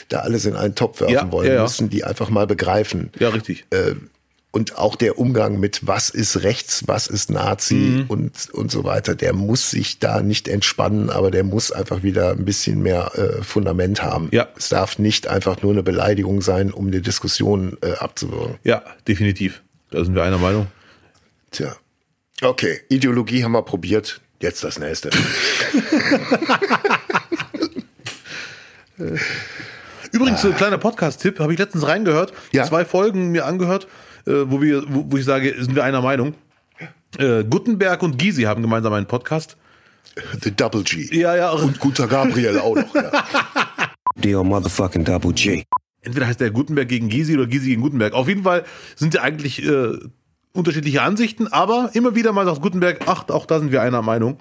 da alles in einen Topf werfen Ja, wollen, ja, müssen die einfach mal begreifen. ja, richtig. Und auch der Umgang mit was ist rechts, was ist Nazi Mhm. und, und so weiter, der muss sich da nicht entspannen, aber der muss einfach wieder ein bisschen mehr äh, Fundament haben. Ja. Es darf nicht einfach nur eine Beleidigung sein, um die Diskussion äh, abzuwürgen. Ja, definitiv. Da sind wir einer Meinung. Tja. Okay, Ideologie haben wir probiert. Jetzt das nächste. Übrigens, ein kleiner Podcast-Tipp, habe ich letztens reingehört, Ja. zwei Folgen mir angehört, äh, wo, wir, wo, wo ich sage, sind wir einer Meinung. Äh, Gutenberg und Gysi haben gemeinsam einen Podcast. The Double G. Ja, ja. Und guter Gabriel auch noch. Ja. Deal motherfucking double G. Entweder heißt der Gutenberg gegen Gysi oder Gysi gegen Gutenberg. Auf jeden Fall sind ja eigentlich äh, unterschiedliche Ansichten, aber immer wieder mal sagt Gutenberg, ach, auch da sind wir einer Meinung.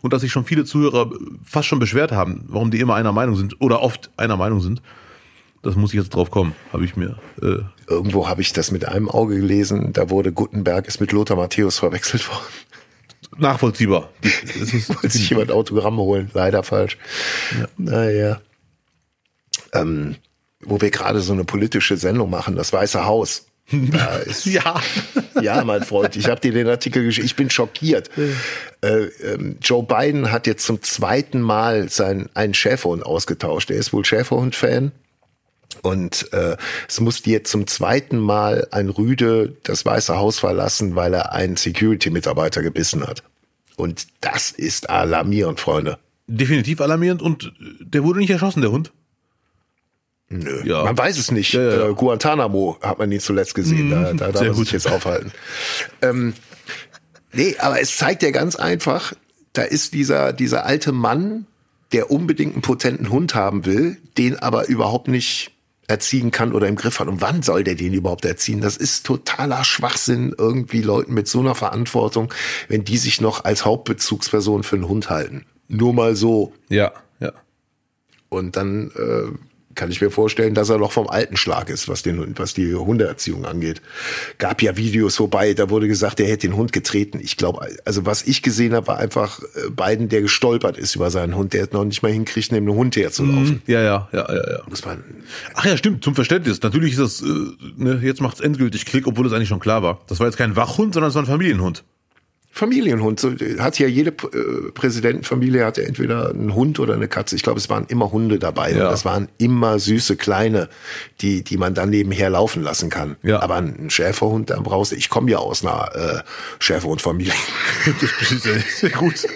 Und dass sich schon viele Zuhörer fast schon beschwert haben, warum die immer einer Meinung sind oder oft einer Meinung sind. Das muss ich jetzt drauf kommen, habe ich mir. Äh, Irgendwo habe ich das mit einem Auge gelesen. Da wurde Gutenberg ist mit Lothar Matthäus verwechselt worden. nachvollziehbar. Wollte sich jemand Autogramme holen. Leider falsch. Naja. Ähm, wo wir gerade so eine politische Sendung machen, das Weiße Haus. Da ist, ja. Ja, mein Freund, ich habe dir den Artikel geschickt. Ich bin schockiert. Äh, ähm, Joe Biden hat jetzt zum zweiten Mal sein einen Schäferhund ausgetauscht. Er ist wohl Schäferhund-Fan. Und äh, es musste jetzt zum zweiten Mal ein Rüde das Weiße Haus verlassen, weil er einen Security-Mitarbeiter gebissen hat. Und das ist alarmierend, Freunde. Definitiv alarmierend und der wurde nicht erschossen, der Hund. Nö. Ja. Man weiß es nicht. Ja, ja. Äh, Guantanamo hat man ihn zuletzt gesehen. Da, da darf man sich jetzt aufhalten. ähm, nee, aber es zeigt ja ganz einfach, da ist dieser, dieser alte Mann, der unbedingt einen potenten Hund haben will, den aber überhaupt nicht erziehen kann oder im Griff hat. Und wann soll der den überhaupt erziehen? Das ist totaler Schwachsinn, irgendwie Leuten mit so einer Verantwortung, wenn die sich noch als Hauptbezugsperson für einen Hund halten. Nur mal so. Ja, ja. Und dann äh, kann ich mir vorstellen, dass er noch vom alten Schlag ist, was, den, was die Hundeerziehung angeht. Gab ja Videos vorbei, da wurde gesagt, er hätte den Hund getreten. Ich glaube, also was ich gesehen habe, war einfach äh, Biden, der gestolpert ist über seinen Hund, der noch nicht mal hinkriegt, neben einem Hund herzulaufen. Ja, ja, ja, ja, ja. Das war, Ach ja, stimmt, zum Verständnis. Natürlich ist das, äh, ne, jetzt macht's endgültig Klick, obwohl es eigentlich schon klar war. Das war jetzt kein Wachhund, sondern es war ein Familienhund. Familienhund. So, hat ja jede äh, Präsidentenfamilie hatte entweder einen Hund oder eine Katze. Ich glaube, es waren immer Hunde dabei. Ja. Und das waren immer süße kleine, die, die man dann nebenher laufen lassen kann. Ja. Aber einen Schäferhund, da brauchst du. Ich komme ja aus einer äh, Schäferhundfamilie. Das ist ja sehr gut.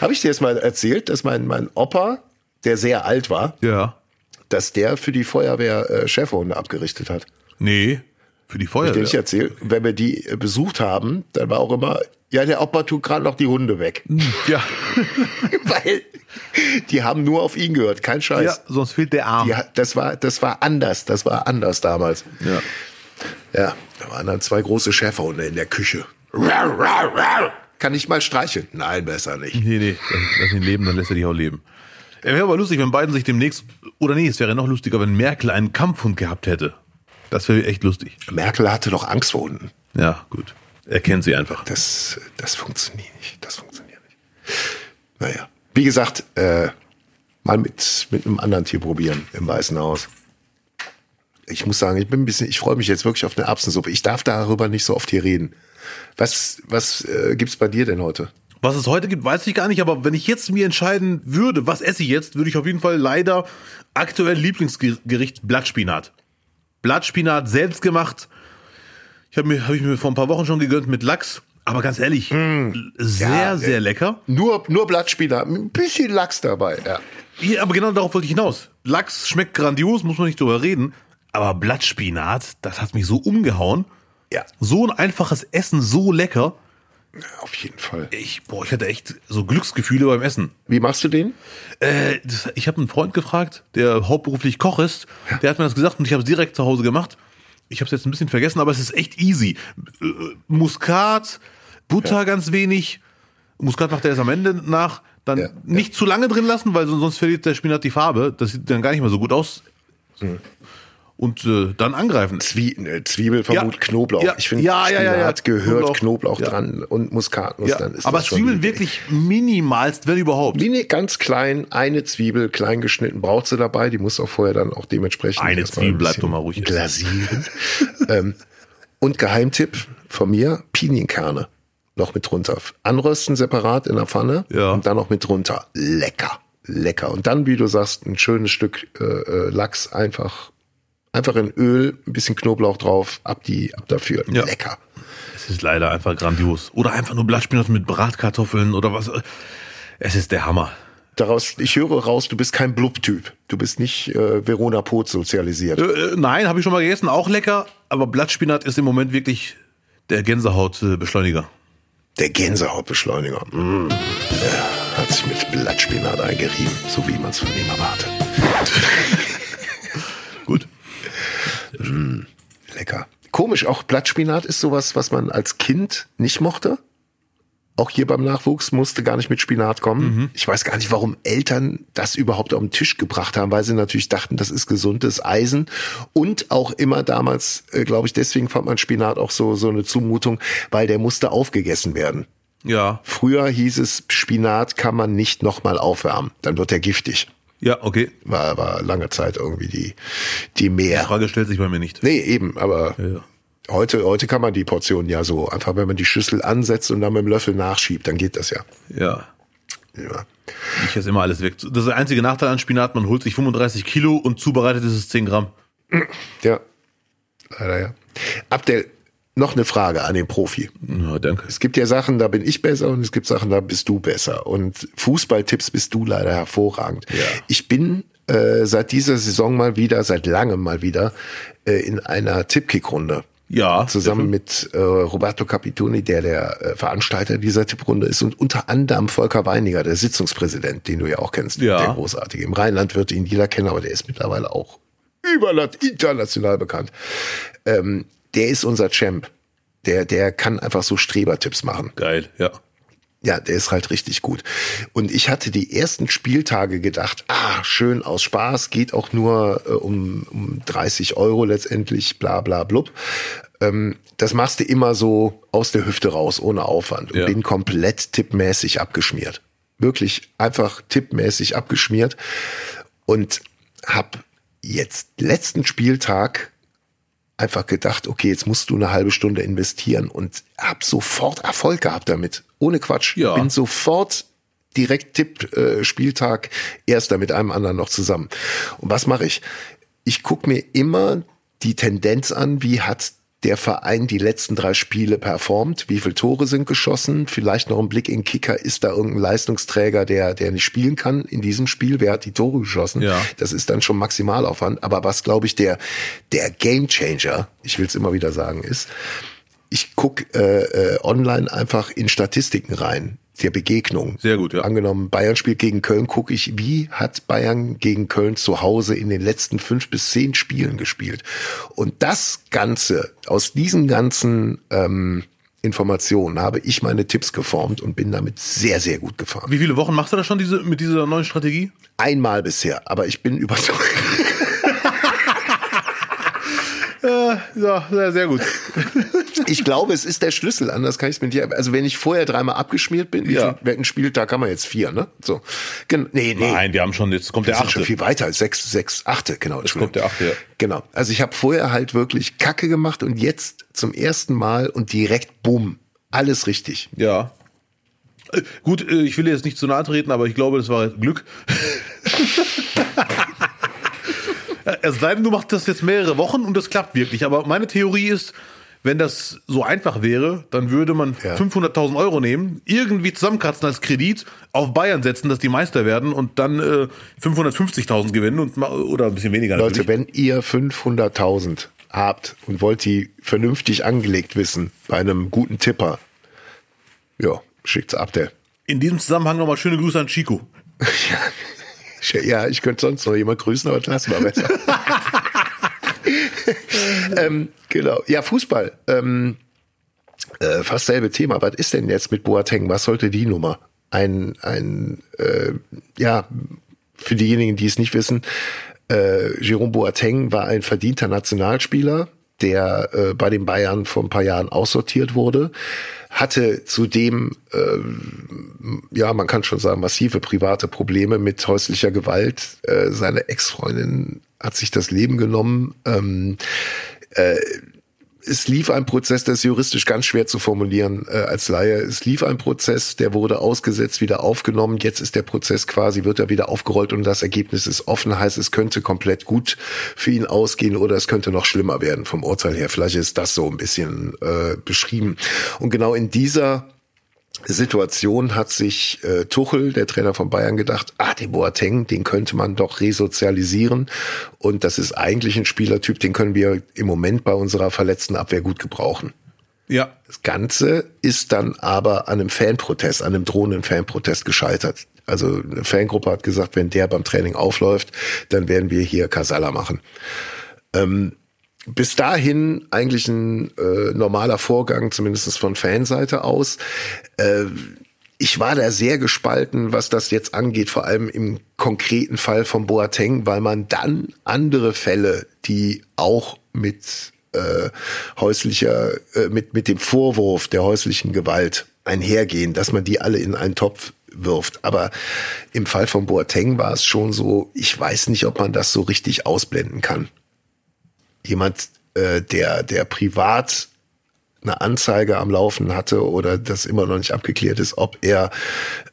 Habe ich dir jetzt mal erzählt, dass mein, mein Opa, der sehr alt war, Ja. dass der für die Feuerwehr äh, Schäferhunde abgerichtet hat. Nee, für die Hab ich Feuerwehr. nicht erzählt. Wenn wir die äh, besucht haben, dann war auch immer, ja, der Opa tut gerade noch die Hunde weg. Ja. Weil die haben nur auf ihn gehört, kein Scheiß. ja, sonst fehlt der Arm. Die, das war, das war anders, das war anders damals. Ja. Ja, da waren dann zwei große Schäferhunde in der Küche. Kann ich mal streicheln? Nein, besser nicht. Nee, nee, lass, ihn leben, dann lässt er dich auch leben. Er wäre aber lustig, wenn Biden sich demnächst, oder nee, es wäre noch lustiger, wenn Merkel einen Kampfhund gehabt hätte. Das wäre echt lustig. Merkel hatte doch Angst vor Hunden. Ja, gut. Er kennt sie einfach. Das, das funktioniert nicht. Das funktioniert nicht. Naja. Wie gesagt, äh, mal mit, mit einem anderen Tier probieren im Weißen Haus. Ich muss sagen, ich bin ein bisschen, ich freue mich jetzt wirklich auf eine Erbsensuppe. Ich darf darüber nicht so oft hier reden. Was, was äh, gibt's bei dir denn heute? Was es heute gibt, weiß ich gar nicht, aber wenn ich jetzt mir entscheiden würde, was esse ich jetzt, würde ich auf jeden Fall leider aktuell Lieblingsgericht Blattspinat. Blattspinat selbst gemacht. Ich habe mir, habe ich mir vor ein paar Wochen schon gegönnt mit Lachs, aber ganz ehrlich, sehr, Ja, sehr äh, lecker. Nur, nur Blattspinat, ein bisschen Lachs dabei. Ja. Ja, aber genau darauf wollte ich hinaus. Lachs schmeckt grandios, muss man nicht drüber reden. Aber Blattspinat, das hat mich so umgehauen. ja, So ein einfaches Essen, so lecker. Auf jeden Fall. Ich, boah, ich hatte echt so Glücksgefühle beim Essen. Wie machst du den? Äh, das, ich habe einen Freund gefragt, der hauptberuflich Koch ist. Der hat mir das gesagt und ich habe es direkt zu Hause gemacht. Ich habe es jetzt ein bisschen vergessen, aber es ist echt easy. Äh, Muskat, Butter ganz wenig. Muskat macht er erst am Ende nach. Dann Ja, nicht zu lange drin lassen, weil so- sonst verliert der Spinat die Farbe. Das sieht dann gar nicht mehr so gut aus. Und äh, dann angreifen. Zwie äh, Zwiebel vermut Ja. Knoblauch. Ja. Ich finde, Ja, ja, ja, ja. Spinat gehört Knoblauch, Knoblauch. Dran und Muskatnuss. Ja, dann ist aber Zwiebeln wirklich minimalst, wenn überhaupt. Nee, ganz klein, eine Zwiebel, klein geschnitten, braucht sie dabei. Die muss auch vorher dann auch dementsprechend Eine Zwiebel, bleib bisschen doch mal ruhig. Glasieren. ähm, und Geheimtipp von mir, Pinienkerne noch mit drunter. Anrösten separat in der Pfanne Ja. und dann noch mit drunter. Lecker, lecker. Und dann, wie du sagst, ein schönes Stück äh, äh, Lachs einfach, einfach in Öl, ein bisschen Knoblauch drauf, ab die, ab dafür. Ja. Lecker. Es ist leider einfach grandios. Oder einfach nur Blattspinat mit Bratkartoffeln oder was. Es ist der Hammer. Daraus, ich höre raus, du bist kein Blub-Typ. Du bist nicht äh, Verona Pot sozialisiert. Äh, äh, nein, habe ich schon mal gegessen, auch lecker. Aber Blattspinat ist im Moment wirklich der Gänsehautbeschleuniger. Der Gänsehautbeschleuniger. Mm. Er hat sich mit Blattspinat eingerieben, so wie man es von ihm erwartet. Gut. Lecker. Komisch, auch Blattspinat ist sowas, was man als Kind nicht mochte. Auch hier beim Nachwuchs musste gar nicht mit Spinat kommen. Ich weiß gar nicht, warum Eltern das überhaupt auf den Tisch gebracht haben, weil sie natürlich dachten, das ist gesundes Eisen. Und auch immer damals, äh, glaube ich, deswegen fand man Spinat auch so, so eine Zumutung, weil der musste aufgegessen werden. Ja. Früher hieß es, Spinat kann man nicht nochmal aufwärmen, dann wird er giftig. Ja, okay. War, war lange Zeit irgendwie die, die Die Mehr. Frage stellt sich bei mir nicht. Nee, eben, aber Ja. heute, heute kann man die Portion ja so, einfach wenn man die Schüssel ansetzt und dann mit dem Löffel nachschiebt, dann geht das ja. Ja. ja. Ich esse immer alles weg. Das ist der einzige Nachteil an Spinat. Man holt sich 35 Kilo und zubereitet ist es 10 Gramm. Ja, leider ja. Abdel, noch eine Frage an den Profi. Ja, danke. Es gibt ja Sachen, da bin ich besser und es gibt Sachen, da bist du besser. Und Fußballtipps bist du leider hervorragend. Ja. Ich bin äh, seit dieser Saison mal wieder, seit langem mal wieder, äh, in einer Tippkick-Runde. Ja. Zusammen mit äh, Roberto Capitoni, der der äh, Veranstalter dieser Tipprunde ist und unter anderem Volker Weiniger, der Sitzungspräsident, den du ja auch kennst, Ja. der großartige. Im Rheinland wird ihn jeder kennen, aber der ist mittlerweile auch überland international bekannt. Ähm, der ist unser Champ. Der, der kann einfach so Strebertipps machen. Geil, ja. Ja, der ist halt richtig gut. Und ich hatte die ersten Spieltage gedacht, ah, schön aus Spaß, geht auch nur äh, um, um 30 Euro letztendlich, bla bla blub. Ähm, das machst du immer so aus der Hüfte raus, ohne Aufwand. Und Ja. bin komplett tippmäßig abgeschmiert. Wirklich einfach tippmäßig abgeschmiert. Und hab jetzt letzten Spieltag einfach gedacht, okay, jetzt musst du eine halbe Stunde investieren und hab sofort Erfolg gehabt damit. Ohne Quatsch. Ja. Bin sofort direkt Tipp äh, Spieltag erster mit einem anderen noch zusammen. Und was mache ich? Ich guck mir immer die Tendenz an, wie hat der Verein die letzten drei Spiele performt, wie viele Tore sind geschossen, vielleicht noch ein Blick in Kicker, ist da irgendein Leistungsträger, der, der nicht spielen kann in diesem Spiel, wer hat die Tore geschossen? Ja. Das ist dann schon Maximalaufwand. Aber was, glaube ich, der, der Gamechanger, ich will es immer wieder sagen, ist, ich guck äh, äh, online einfach in Statistiken rein, der Begegnung. Sehr gut, ja. Angenommen, Bayern spielt gegen Köln, gucke ich, wie hat Bayern gegen Köln zu Hause in den letzten fünf bis zehn Spielen gespielt. Und das Ganze, aus diesen ganzen ähm, Informationen habe ich meine Tipps geformt und bin damit sehr, sehr gut gefahren. Wie viele Wochen machst du das schon diese, mit dieser neuen Strategie? Einmal bisher, aber ich bin überzeugt. Ja, sehr, sehr gut. Ich glaube, es ist der Schlüssel. Anders kann ich es mit dir. Also wenn ich vorher dreimal abgeschmiert bin, Ja. welchen Spieltag haben wir jetzt vier, ne? So. Gen nee, nee. Nein, wir haben schon, jetzt kommt Wir der sind schon achte. viel weiter. Sechs, sechs, achte, genau. Jetzt kommt der achte, ja. Genau. Also ich habe vorher halt wirklich Kacke gemacht und jetzt zum ersten Mal und direkt bumm. Alles richtig. Ja. Äh, Gut, äh, ich will jetzt nicht zu nahe treten, aber ich glaube, das war Glück. Äh, Es sei denn, du machst das jetzt mehrere Wochen und das klappt wirklich. Aber meine Theorie ist, wenn das so einfach wäre, dann würde man Ja. 500.000 Euro nehmen, irgendwie zusammenkratzen als Kredit, auf Bayern setzen, dass die Meister werden und dann äh, 550.000 gewinnen und oder ein bisschen weniger Leute, natürlich. wenn ihr 500.000 habt und wollt die vernünftig angelegt wissen bei einem guten Tipper, ja, schickt's ab, der. In diesem Zusammenhang nochmal schöne Grüße an Chico. Ja, ich könnte sonst noch jemand grüßen, aber das lassen wir besser. ähm, genau. Ja, Fußball. Ähm, äh, fast selbe Thema. Was ist denn jetzt mit Boateng? Was sollte die Nummer? Ein, ein äh, ja, für diejenigen, die es nicht wissen, Äh, Jerome Boateng war ein verdienter Nationalspieler, der äh, bei den Bayern vor ein paar Jahren aussortiert wurde, hatte zudem, äh, ja, man kann schon sagen, massive private Probleme mit häuslicher Gewalt. Äh, seine Ex-Freundin hat sich das Leben genommen. Ähm, äh, es lief ein Prozess, das ist juristisch ganz schwer zu formulieren äh, als Laie. Es lief ein Prozess, der wurde ausgesetzt, wieder aufgenommen. Jetzt ist der Prozess quasi, wird er wieder aufgerollt und das Ergebnis ist offen. Heißt, es könnte komplett gut für ihn ausgehen oder es könnte noch schlimmer werden vom Urteil her. Vielleicht ist das so ein bisschen äh, beschrieben. Und genau in dieser Situation hat sich äh, Tuchel, der Trainer von Bayern, gedacht, ah, den Boateng, den könnte man doch resozialisieren. Und das ist eigentlich ein Spielertyp, den können wir im Moment bei unserer verletzten Abwehr gut gebrauchen. Ja. Das Ganze ist dann aber an einem Fanprotest, an einem drohenden Fanprotest gescheitert. Also eine Fangruppe hat gesagt, wenn der beim Training aufläuft, dann werden wir hier Kasala machen. Ähm, bis dahin eigentlich ein äh, normaler Vorgang, zumindest von Fanseite aus. Äh, ich war da sehr gespalten, was das jetzt angeht, vor allem im konkreten Fall von Boateng, weil man dann andere Fälle, die auch mit äh, häuslicher, äh, mit, mit dem Vorwurf der häuslichen Gewalt einhergehen, dass man die alle in einen Topf wirft. Aber im Fall von Boateng war es schon so, ich weiß nicht, ob man das so richtig ausblenden kann jemand, äh, der, der privat eine Anzeige am Laufen hatte oder das immer noch nicht abgeklärt ist, ob er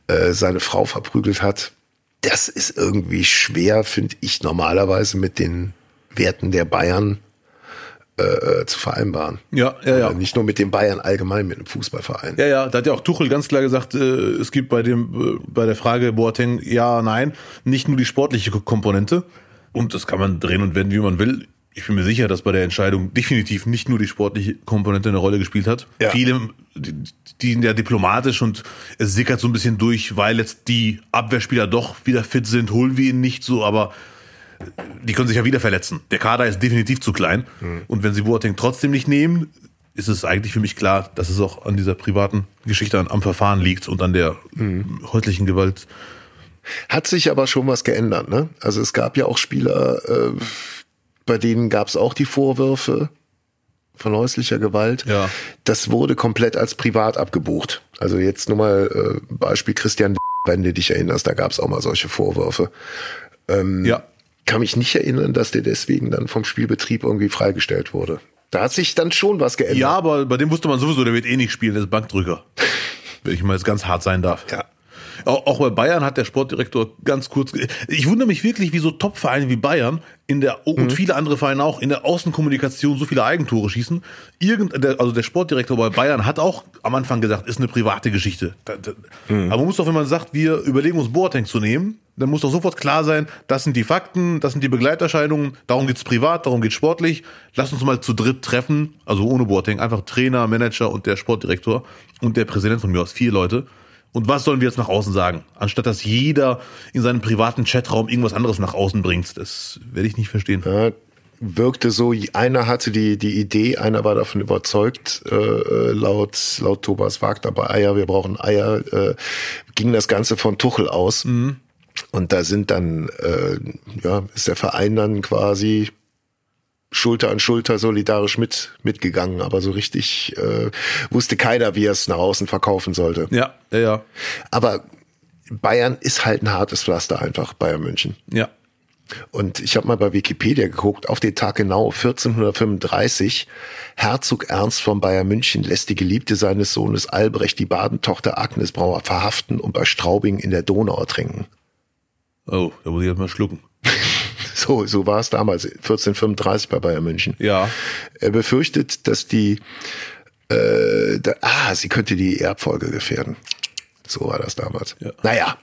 äh, seine Frau verprügelt hat. Das ist irgendwie schwer, finde ich, normalerweise mit den Werten der Bayern äh, äh zu vereinbaren. Ja, ja, ja. Nicht nur mit den Bayern allgemein, mit dem Fußballverein. Ja, ja, da hat ja auch Tuchel ganz klar gesagt, äh, es gibt bei dem, äh, bei der Frage Boateng ja, nein, nicht nur die sportliche Komponente. Und das kann man drehen und wenden, wie man will ich bin mir sicher, dass bei der Entscheidung definitiv nicht nur die sportliche Komponente eine Rolle gespielt hat. Ja. Viele, die, die sind ja diplomatisch und es sickert so ein bisschen durch, weil jetzt die Abwehrspieler doch wieder fit sind, holen wir ihn nicht so, aber die können sich ja wieder verletzen. Der Kader ist definitiv zu klein. Mhm. Und wenn sie Boateng trotzdem nicht nehmen, ist es eigentlich für mich klar, dass es auch an dieser privaten Geschichte an, am Verfahren liegt und an der Mhm. häuslichen Gewalt. Hat sich aber schon was geändert, ne? Also es gab ja auch Spieler, äh, bei denen gab es auch die Vorwürfe von häuslicher Gewalt. Ja. Das wurde komplett als privat abgebucht. Also jetzt nur mal äh, Beispiel Christian, wenn du dich erinnerst, da gab es auch mal solche Vorwürfe. Ähm, Ja. Kann mich nicht erinnern, dass der deswegen dann vom Spielbetrieb irgendwie freigestellt wurde. Da hat sich dann schon was geändert. Ja, aber bei dem wusste man sowieso, der wird eh nicht spielen, der ist Bankdrücker. Wenn ich mal jetzt ganz hart sein darf. Ja. Auch, bei Bayern hat der Sportdirektor ganz kurz. Ich wundere mich wirklich, wie so Top-Vereine wie Bayern in der und viele andere Vereine auch in der Außenkommunikation so viele Eigentore schießen. Irgend, der, also der Sportdirektor bei Bayern hat auch am Anfang gesagt, ist eine private Geschichte. Da, Aber man muss doch, wenn man sagt, wir überlegen uns Boateng zu nehmen, dann muss doch sofort klar sein, das sind die Fakten, das sind die Begleiterscheinungen, darum geht's privat, darum geht's sportlich. Lass uns mal zu dritt treffen, also ohne Boateng, einfach Trainer, Manager und der Sportdirektor und der Präsident von mir aus, vier Leute. Und was sollen wir jetzt nach außen sagen? Anstatt dass jeder in seinem privaten Chatraum irgendwas anderes nach außen bringt. Das werde ich nicht verstehen. Ja, wirkte so, einer hatte die, die Idee, einer war davon überzeugt, äh, äh, laut, laut Thomas Wagner bei Eier, wir brauchen Eier, äh, ging das Ganze von Tuchel aus. Und da sind dann, äh, ja, ist der Verein dann quasi Schulter an Schulter solidarisch mit, mitgegangen, aber so richtig äh, wusste keiner, wie er es nach außen verkaufen sollte. Ja, ja, ja. Aber Bayern ist halt ein hartes Pflaster einfach, Bayern München. Ja. Und ich habe mal bei Wikipedia geguckt, auf den Tag genau 1435, Herzog Ernst von Bayern München lässt die Geliebte seines Sohnes Albrecht, die Badentochter Agnes Brauer, verhaften und bei Straubing in der Donau ertrinken. Oh, da muss ich jetzt mal schlucken. So, so war es damals, 1435 bei Bayern München. Ja. Er befürchtet, dass die, äh, da, ah, sie könnte die Erbfolge gefährden. So war das damals. Ja. Naja,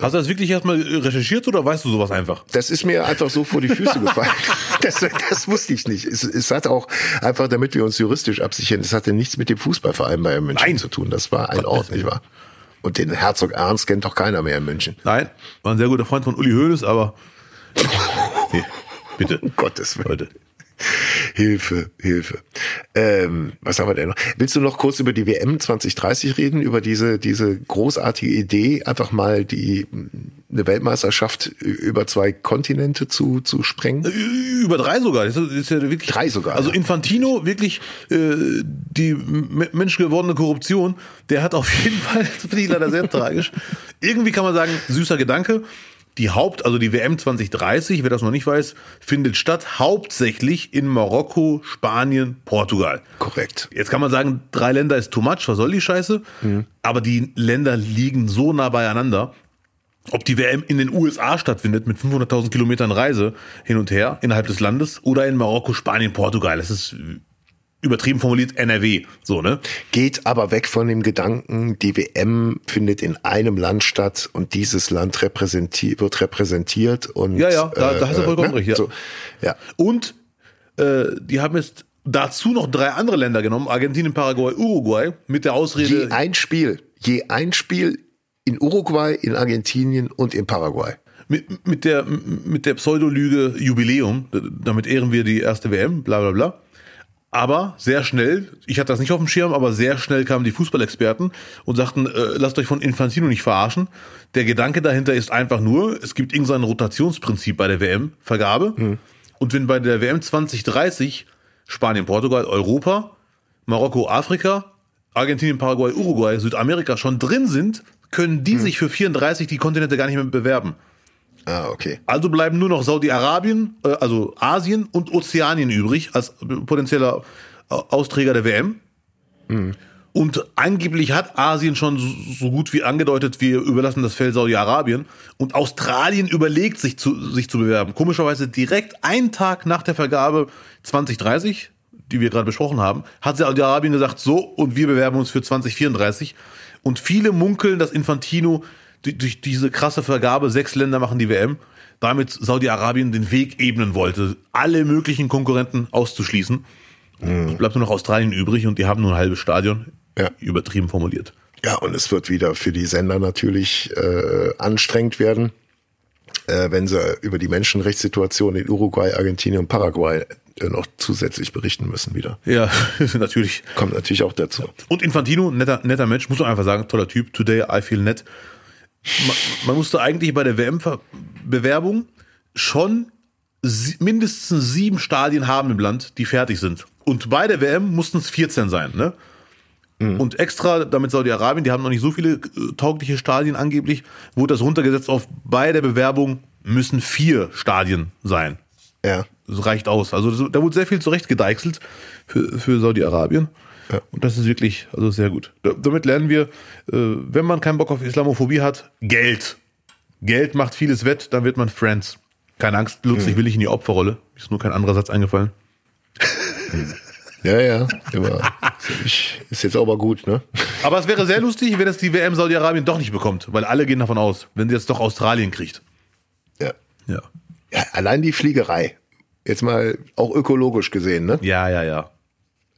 Hast du das wirklich erstmal recherchiert oder weißt du sowas einfach? Das ist mir einfach so vor die Füße gefallen. Das, das wusste ich nicht. Es, es hat auch einfach, damit wir uns juristisch absichern, es hatte nichts mit dem Fußballverein Bayern München Nein. zu tun. Das war ein Ort, nicht wahr? Und den Herzog Ernst kennt doch keiner mehr in München. Nein, war ein sehr guter Freund von Uli Hoeneß, aber bitte, Um Gottes Willen. Leute. Hilfe, Hilfe. Ähm, was haben wir denn noch? Willst du noch kurz über die WM 2030 reden? Über diese, diese großartige Idee, einfach mal die, eine Weltmeisterschaft über zwei Kontinente zu, zu sprengen? Über drei sogar. Das ist ja wirklich, Drei sogar, Also. Infantino, wirklich äh, die menschgewordene Korruption, der hat auf jeden Fall, das finde ich leider sehr tragisch, irgendwie kann man sagen, süßer Gedanke. Die Haupt, also die WM 2030, wer das noch nicht weiß, findet statt hauptsächlich in Marokko, Spanien, Portugal. Korrekt. Jetzt kann man sagen, drei Länder ist too much, was soll die Scheiße? Aber die Länder liegen so nah beieinander. Ob die WM in den USA stattfindet mit 500.000 Kilometern Reise hin und her innerhalb des Landes oder in Marokko, Spanien, Portugal. Das ist übertrieben formuliert NRW, so, ne? Geht aber weg von dem Gedanken, die WM findet in einem Land statt und dieses Land repräsentiert, wird repräsentiert und Ja, ja, da- da hast du vollkommen recht, ja. So, ja. Und äh, die haben jetzt dazu noch drei andere Länder genommen, Argentinien, Paraguay, Uruguay, mit der Ausrede, Je ein Spiel, je ein Spiel in Uruguay, in Argentinien und in Paraguay. mit, mit der, mit der Pseudolüge Jubiläum, damit ehren wir die erste WM, bla bla bla. Aber sehr schnell, ich hatte das nicht auf dem Schirm, aber sehr schnell kamen die Fußballexperten und sagten, äh, lasst euch von Infantino nicht verarschen. Der Gedanke dahinter ist einfach nur, es gibt irgendein Rotationsprinzip bei der WM-Vergabe. Und wenn bei der WM 2030 Spanien, Portugal, Europa, Marokko, Afrika, Argentinien, Paraguay, Uruguay, Südamerika schon drin sind, können die sich für 34 die Kontinente gar nicht mehr bewerben. Ah, okay. Also bleiben nur noch Saudi-Arabien, äh, also Asien und Ozeanien übrig als potenzieller äh, Austräger der WM. Und angeblich hat Asien schon so, so gut wie angedeutet, wir überlassen das Feld Saudi-Arabien. Und Australien überlegt, sich zu, sich zu bewerben. Komischerweise direkt einen Tag nach der Vergabe 2030, die wir gerade besprochen haben, hat Saudi-Arabien gesagt, so, und wir bewerben uns für 2034. Und viele munkeln, dass Infantino durch- diese krasse Vergabe, sechs Länder machen die WM, damit Saudi-Arabien den Weg ebnen wollte, alle möglichen Konkurrenten auszuschließen. Es bleibt nur noch Australien übrig und die haben nur ein halbes Stadion. Ja. Übertrieben formuliert. Ja, und es wird wieder für die Sender natürlich äh, anstrengend werden, äh, wenn sie über die Menschenrechtssituation in Uruguay, Argentinien und Paraguay äh, noch zusätzlich berichten müssen wieder. Ja, natürlich. Kommt natürlich auch dazu. Und Infantino, netter, netter Mensch, muss man einfach sagen, toller Typ. Today I feel net. Man, man musste eigentlich bei der WM-Bewerbung schon sie, mindestens sieben Stadien haben im Land, die fertig sind. Und bei der WM mussten es 14 sein, ne? Und extra, damit Saudi-Arabien, die haben noch nicht so viele äh, taugliche Stadien angeblich, wurde das runtergesetzt auf bei der Bewerbung müssen vier Stadien sein. Ja. Das reicht aus. Also da wurde sehr viel zurechtgedeichselt für, für Saudi-Arabien. Ja. Und das ist wirklich, also sehr gut. Da, damit lernen wir, äh, wenn man keinen Bock auf Islamophobie hat, Geld. Geld macht vieles wett, dann wird man Friends. Keine Angst, Lutz, ich will nicht in die Opferrolle. Mir ist nur kein anderer Satz eingefallen. Ja, ja. Immer. Ich, ist jetzt aber gut, ne? Aber es wäre sehr lustig, wenn es die WM Saudi-Arabien doch nicht bekommt, weil alle gehen davon aus, wenn sie jetzt doch Australien kriegt. Ja. Ja. ja. Allein die Fliegerei. Jetzt mal auch ökologisch gesehen, ne? Ja, ja, ja.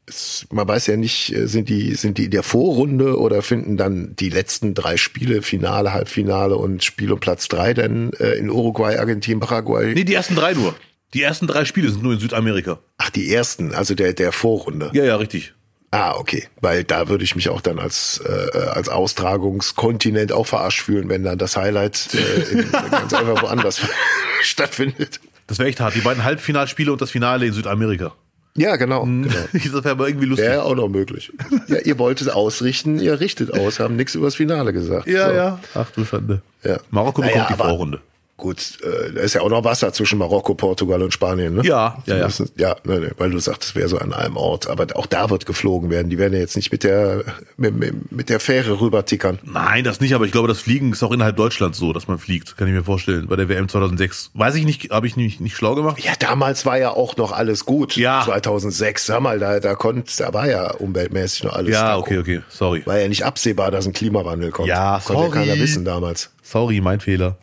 Es, man weiß ja nicht, äh, sind die, sind die in der Vorrunde oder finden dann die letzten drei Spiele, Finale, Halbfinale und Spiel um Platz drei denn äh, in Uruguay, Argentinien, Paraguay? Nee, die ersten drei nur. Die ersten drei Spiele sind nur in Südamerika. Ach, die ersten, also der, der Vorrunde. Ja, ja, richtig. Ah, okay. Weil da würde ich mich auch dann als, äh, als Austragungskontinent auch verarscht fühlen, wenn dann das Highlight äh, in, ganz einfach woanders stattfindet. Das wäre echt hart. Die beiden Halbfinalspiele und das Finale in Südamerika. Ja, genau. genau. Das wäre aber irgendwie lustig. Wäre auch noch möglich. Ja, ihr wolltet ausrichten, ihr richtet aus, haben nichts übers Finale gesagt. Ja, So. ja. Ach du Schande. Ja. Marokko Naja, bekommt die aber- Vorrunde. Gut, äh, da ist ja auch noch Wasser zwischen Marokko, Portugal und Spanien, ne? Ja, ja, ja. Ja ne, ne, weil du sagst, es wäre so an einem Ort. Aber auch da wird geflogen werden. Die werden ja jetzt nicht mit der, mit, mit, der Fähre rüber tickern. Nein, das nicht, aber ich glaube, das Fliegen ist auch innerhalb Deutschlands so, dass man fliegt. Kann ich mir vorstellen. Bei der WM 2006. Weiß ich nicht, habe ich nicht, nicht schlau gemacht. Ja, damals war ja auch noch alles gut. Ja. 2006, sag mal, da, da konnte, da war ja umweltmäßig noch alles. Ja, okay, okay. Sorry. War ja nicht absehbar, dass ein Klimawandel kommt. Ja, Konnte ja sorry. keiner wissen damals. Sorry, mein Fehler.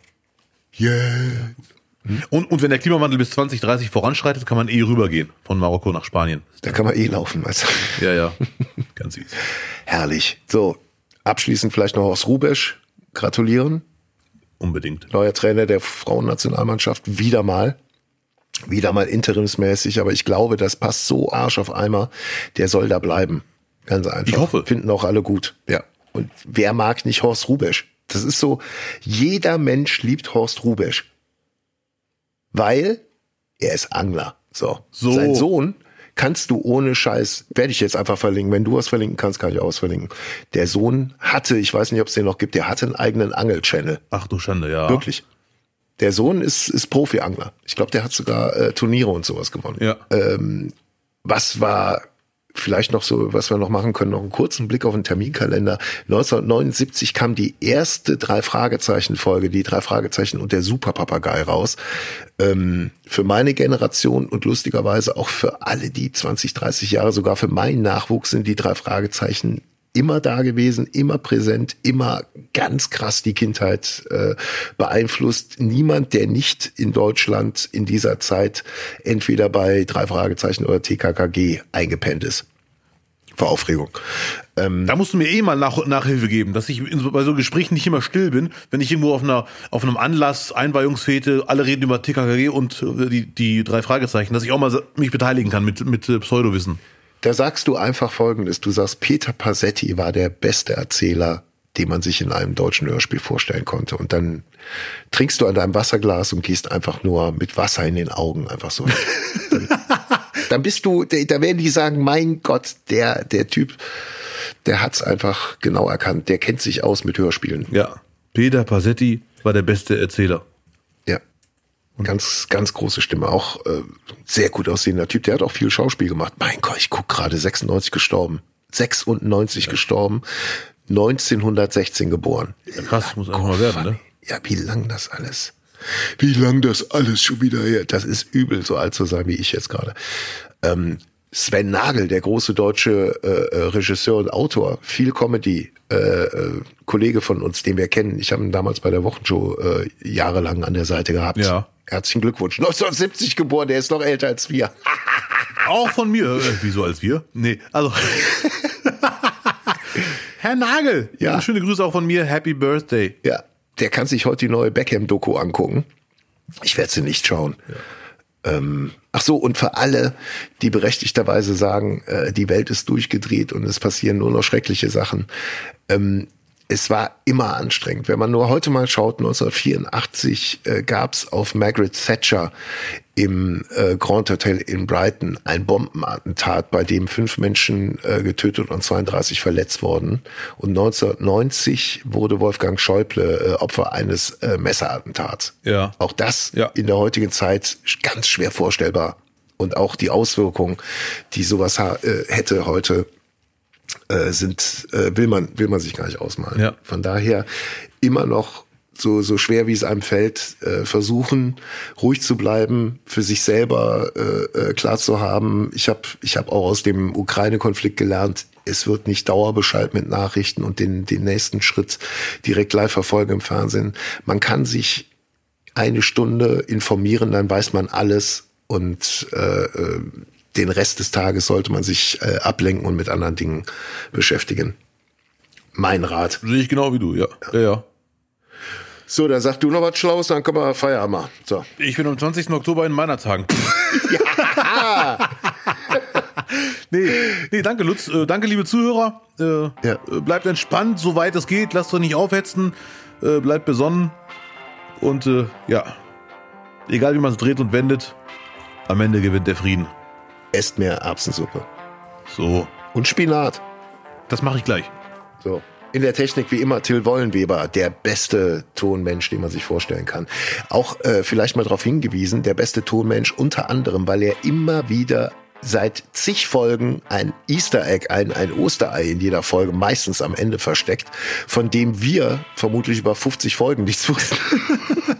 Yeah. Und, und wenn der Klimawandel bis 2030 voranschreitet, kann man eh rübergehen. Von Marokko nach Spanien. Da kann man eh laufen, weißt du. Ja, ja. Ganz easy. Herrlich. So, abschließend vielleicht noch aus Rubesch. Gratulieren. Unbedingt. Neuer Trainer der Frauennationalmannschaft. Wieder mal. Wieder mal interimsmäßig. Aber ich glaube, das passt so Arsch auf Eimer. Der soll da bleiben. Ganz einfach. Ich hoffe. Finden auch alle gut. Ja. Und wer mag nicht Horst Rubesch? Das ist so, jeder Mensch liebt Horst Rubesch. Weil er ist Angler. So. So. Sein Sohn kannst du ohne Scheiß, werde ich jetzt einfach verlinken. Wenn du was verlinken kannst, kann ich auch was verlinken. Der Sohn hatte, ich weiß nicht, ob es den noch gibt, der hatte einen eigenen Angel-Channel. Ach du Schande, ja. Wirklich. Der Sohn ist, ist Profi-Angler. Ich glaube, der hat sogar äh, Turniere und sowas gewonnen. Ja. Was war vielleicht noch so, was wir noch machen können, noch einen kurzen Blick auf den Terminkalender. 1979 kam die erste drei Fragezeichen Folge, die drei Fragezeichen und der Superpapagei raus. Ähm, für meine Generation und lustigerweise auch für alle, die 20, 30 Jahre, sogar für meinen Nachwuchs sind die drei Fragezeichen immer da gewesen, immer präsent, immer ganz krass die Kindheit äh, beeinflusst. Niemand, der nicht in Deutschland in dieser Zeit entweder bei drei Fragezeichen oder TKKG eingepennt ist. Vor Aufregung. Ähm, Da musst du mir eh mal nach, Nachhilfe geben, dass ich in bei so Gesprächen nicht immer still bin, wenn ich irgendwo auf einer auf einem Anlass, Einweihungsfete, alle reden über TKKG und äh, die, die drei Fragezeichen, dass ich auch mal mich beteiligen kann mit, mit äh, Pseudowissen. Da sagst du einfach Folgendes. Du sagst, Peter Passetti war der beste Erzähler, den man sich in einem deutschen Hörspiel vorstellen konnte. Und dann trinkst du an deinem Wasserglas und gehst einfach nur mit Wasser in den Augen einfach so. dann, dann bist du, da werden die sagen, mein Gott, der, der Typ, der hat's einfach genau erkannt. Der kennt sich aus mit Hörspielen. Ja. Peter Passetti war der beste Erzähler. Ja. Ganz, ganz große Stimme. Auch äh, sehr gut aussehender Typ. Der hat auch viel Schauspiel gemacht. Mein Gott, ich guck gerade, 96 gestorben. 96 gestorben. 1916 geboren. Krass, muss einfach mal werden, ne? Ja, wie lang das alles? Wie lang das alles schon wieder her? Das ist übel, so alt zu sein wie ich jetzt gerade. Ähm, Sven Nagel, der große deutsche äh, äh, Regisseur und Autor, viel Comedy, äh, äh, Kollege von uns, den wir kennen. Ich habe ihn damals bei der Wochenshow äh, jahrelang an der Seite gehabt. Ja. Herzlichen Glückwunsch. 1970 geboren, der ist noch älter als wir. Auch von mir. Äh, wieso als wir? Nee, also. Herr Nagel. Ja. Schöne Grüße auch von mir. Happy Birthday. Ja, der kann sich heute die neue Beckham-Doku angucken. Ich werde sie nicht schauen. Ähm, ach so, und für alle, die berechtigterweise sagen, äh, die Welt ist durchgedreht und es passieren nur noch schreckliche Sachen. Ähm, es war immer anstrengend. Wenn man nur heute mal schaut, 1984 äh, gab es auf Margaret Thatcher im äh, Grand Hotel in Brighton ein Bombenattentat, bei dem fünf Menschen äh, getötet und 32 verletzt wurden. Und 1990 wurde Wolfgang Schäuble äh, Opfer eines äh, Messerattentats. Ja. Auch das Ja. in der heutigen Zeit ganz schwer vorstellbar. Und auch die Auswirkungen, die sowas äh, hätte heute, äh, sind, äh, will man, will man sich gar nicht ausmalen. Ja. Von daher immer noch so, so schwer wie es einem fällt, äh, versuchen, ruhig zu bleiben, für sich selber äh, äh, klar zu haben. Ich habe ich hab auch aus dem Ukraine-Konflikt gelernt, es wird nicht Dauerbescheid mit Nachrichten und den, den nächsten Schritt direkt live verfolgen im Fernsehen. Man kann sich eine Stunde informieren, dann weiß man alles und äh, äh, den Rest des Tages sollte man sich äh, ablenken und mit anderen Dingen beschäftigen. Mein Rat. Sehe ich genau wie du, ja. Ja, ja. So, dann sag du noch was Schlaues, dann können wir Feierabend machen. So. Ich bin am 20. Oktober in meiner Tagen. nee, nee, danke Lutz. Äh, danke, liebe Zuhörer. Äh, Ja. äh, Bleibt entspannt, soweit es geht. Lasst euch nicht aufhetzen. Äh, bleibt besonnen. Und äh, ja, egal wie man es dreht und wendet, am Ende gewinnt der Frieden. Esst mehr Erbsensuppe. So, Und Spinat. das mache ich gleich. So. In der Technik wie immer Till Wollenweber, der beste Tonmensch, den man sich vorstellen kann. Auch äh, vielleicht mal darauf hingewiesen, der beste Tonmensch unter anderem, weil er immer wieder seit zig Folgen ein Easter Egg, ein, ein Osterei in jeder Folge, meistens am Ende versteckt, von dem wir vermutlich über 50 Folgen nichts wussten.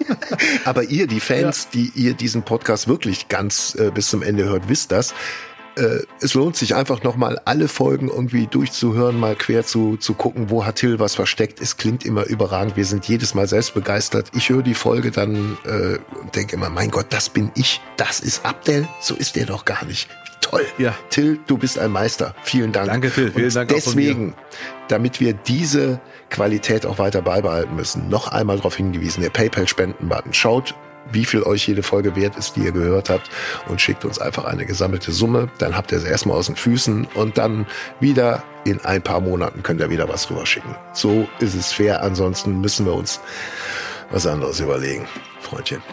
Aber ihr, die Fans, die ihr diesen Podcast wirklich ganz äh, bis zum Ende hört, wisst das. Äh, es lohnt sich einfach nochmal alle Folgen irgendwie durchzuhören, mal quer zu, zu gucken, wo hat Till was versteckt. Es klingt immer überragend. Wir sind jedes Mal selbst begeistert. Ich höre die Folge dann äh, und denke immer, mein Gott, das bin ich. Das ist Abdel. So ist der doch gar nicht. Toll. Ja. Till, du bist ein Meister. Vielen Dank. Danke, Till. Vielen und Dank auch von mir. deswegen, damit wir diese Qualität auch weiter beibehalten müssen, noch einmal darauf hingewiesen, der PayPal-Spenden-Button. Schaut wie viel euch jede Folge wert ist, die ihr gehört habt und schickt uns einfach eine gesammelte Summe. Dann habt ihr sie erstmal aus den Füßen und dann wieder in ein paar Monaten könnt ihr wieder was rüberschicken. So ist es fair. Ansonsten müssen wir uns was anderes überlegen, Freundchen.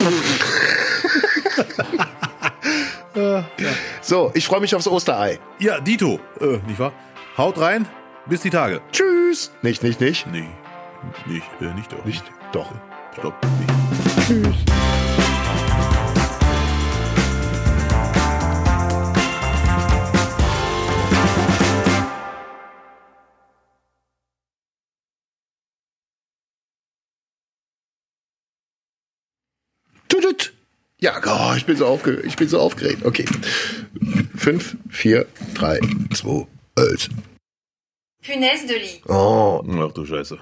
So, ich freue mich aufs Osterei. Ja, Dito, äh, nicht wahr? Haut rein, bis die Tage. Tschüss. Nicht, nicht, nicht. Nee, nicht, äh, nicht doch. Nicht. Doch. Stopp. Nicht. Tutut. Ja, oh, ich bin so aufge ich bin so aufgeregt. Okay. Fünf, vier, drei, zwei, eins. Punaise de lit. Oh, du Scheiße.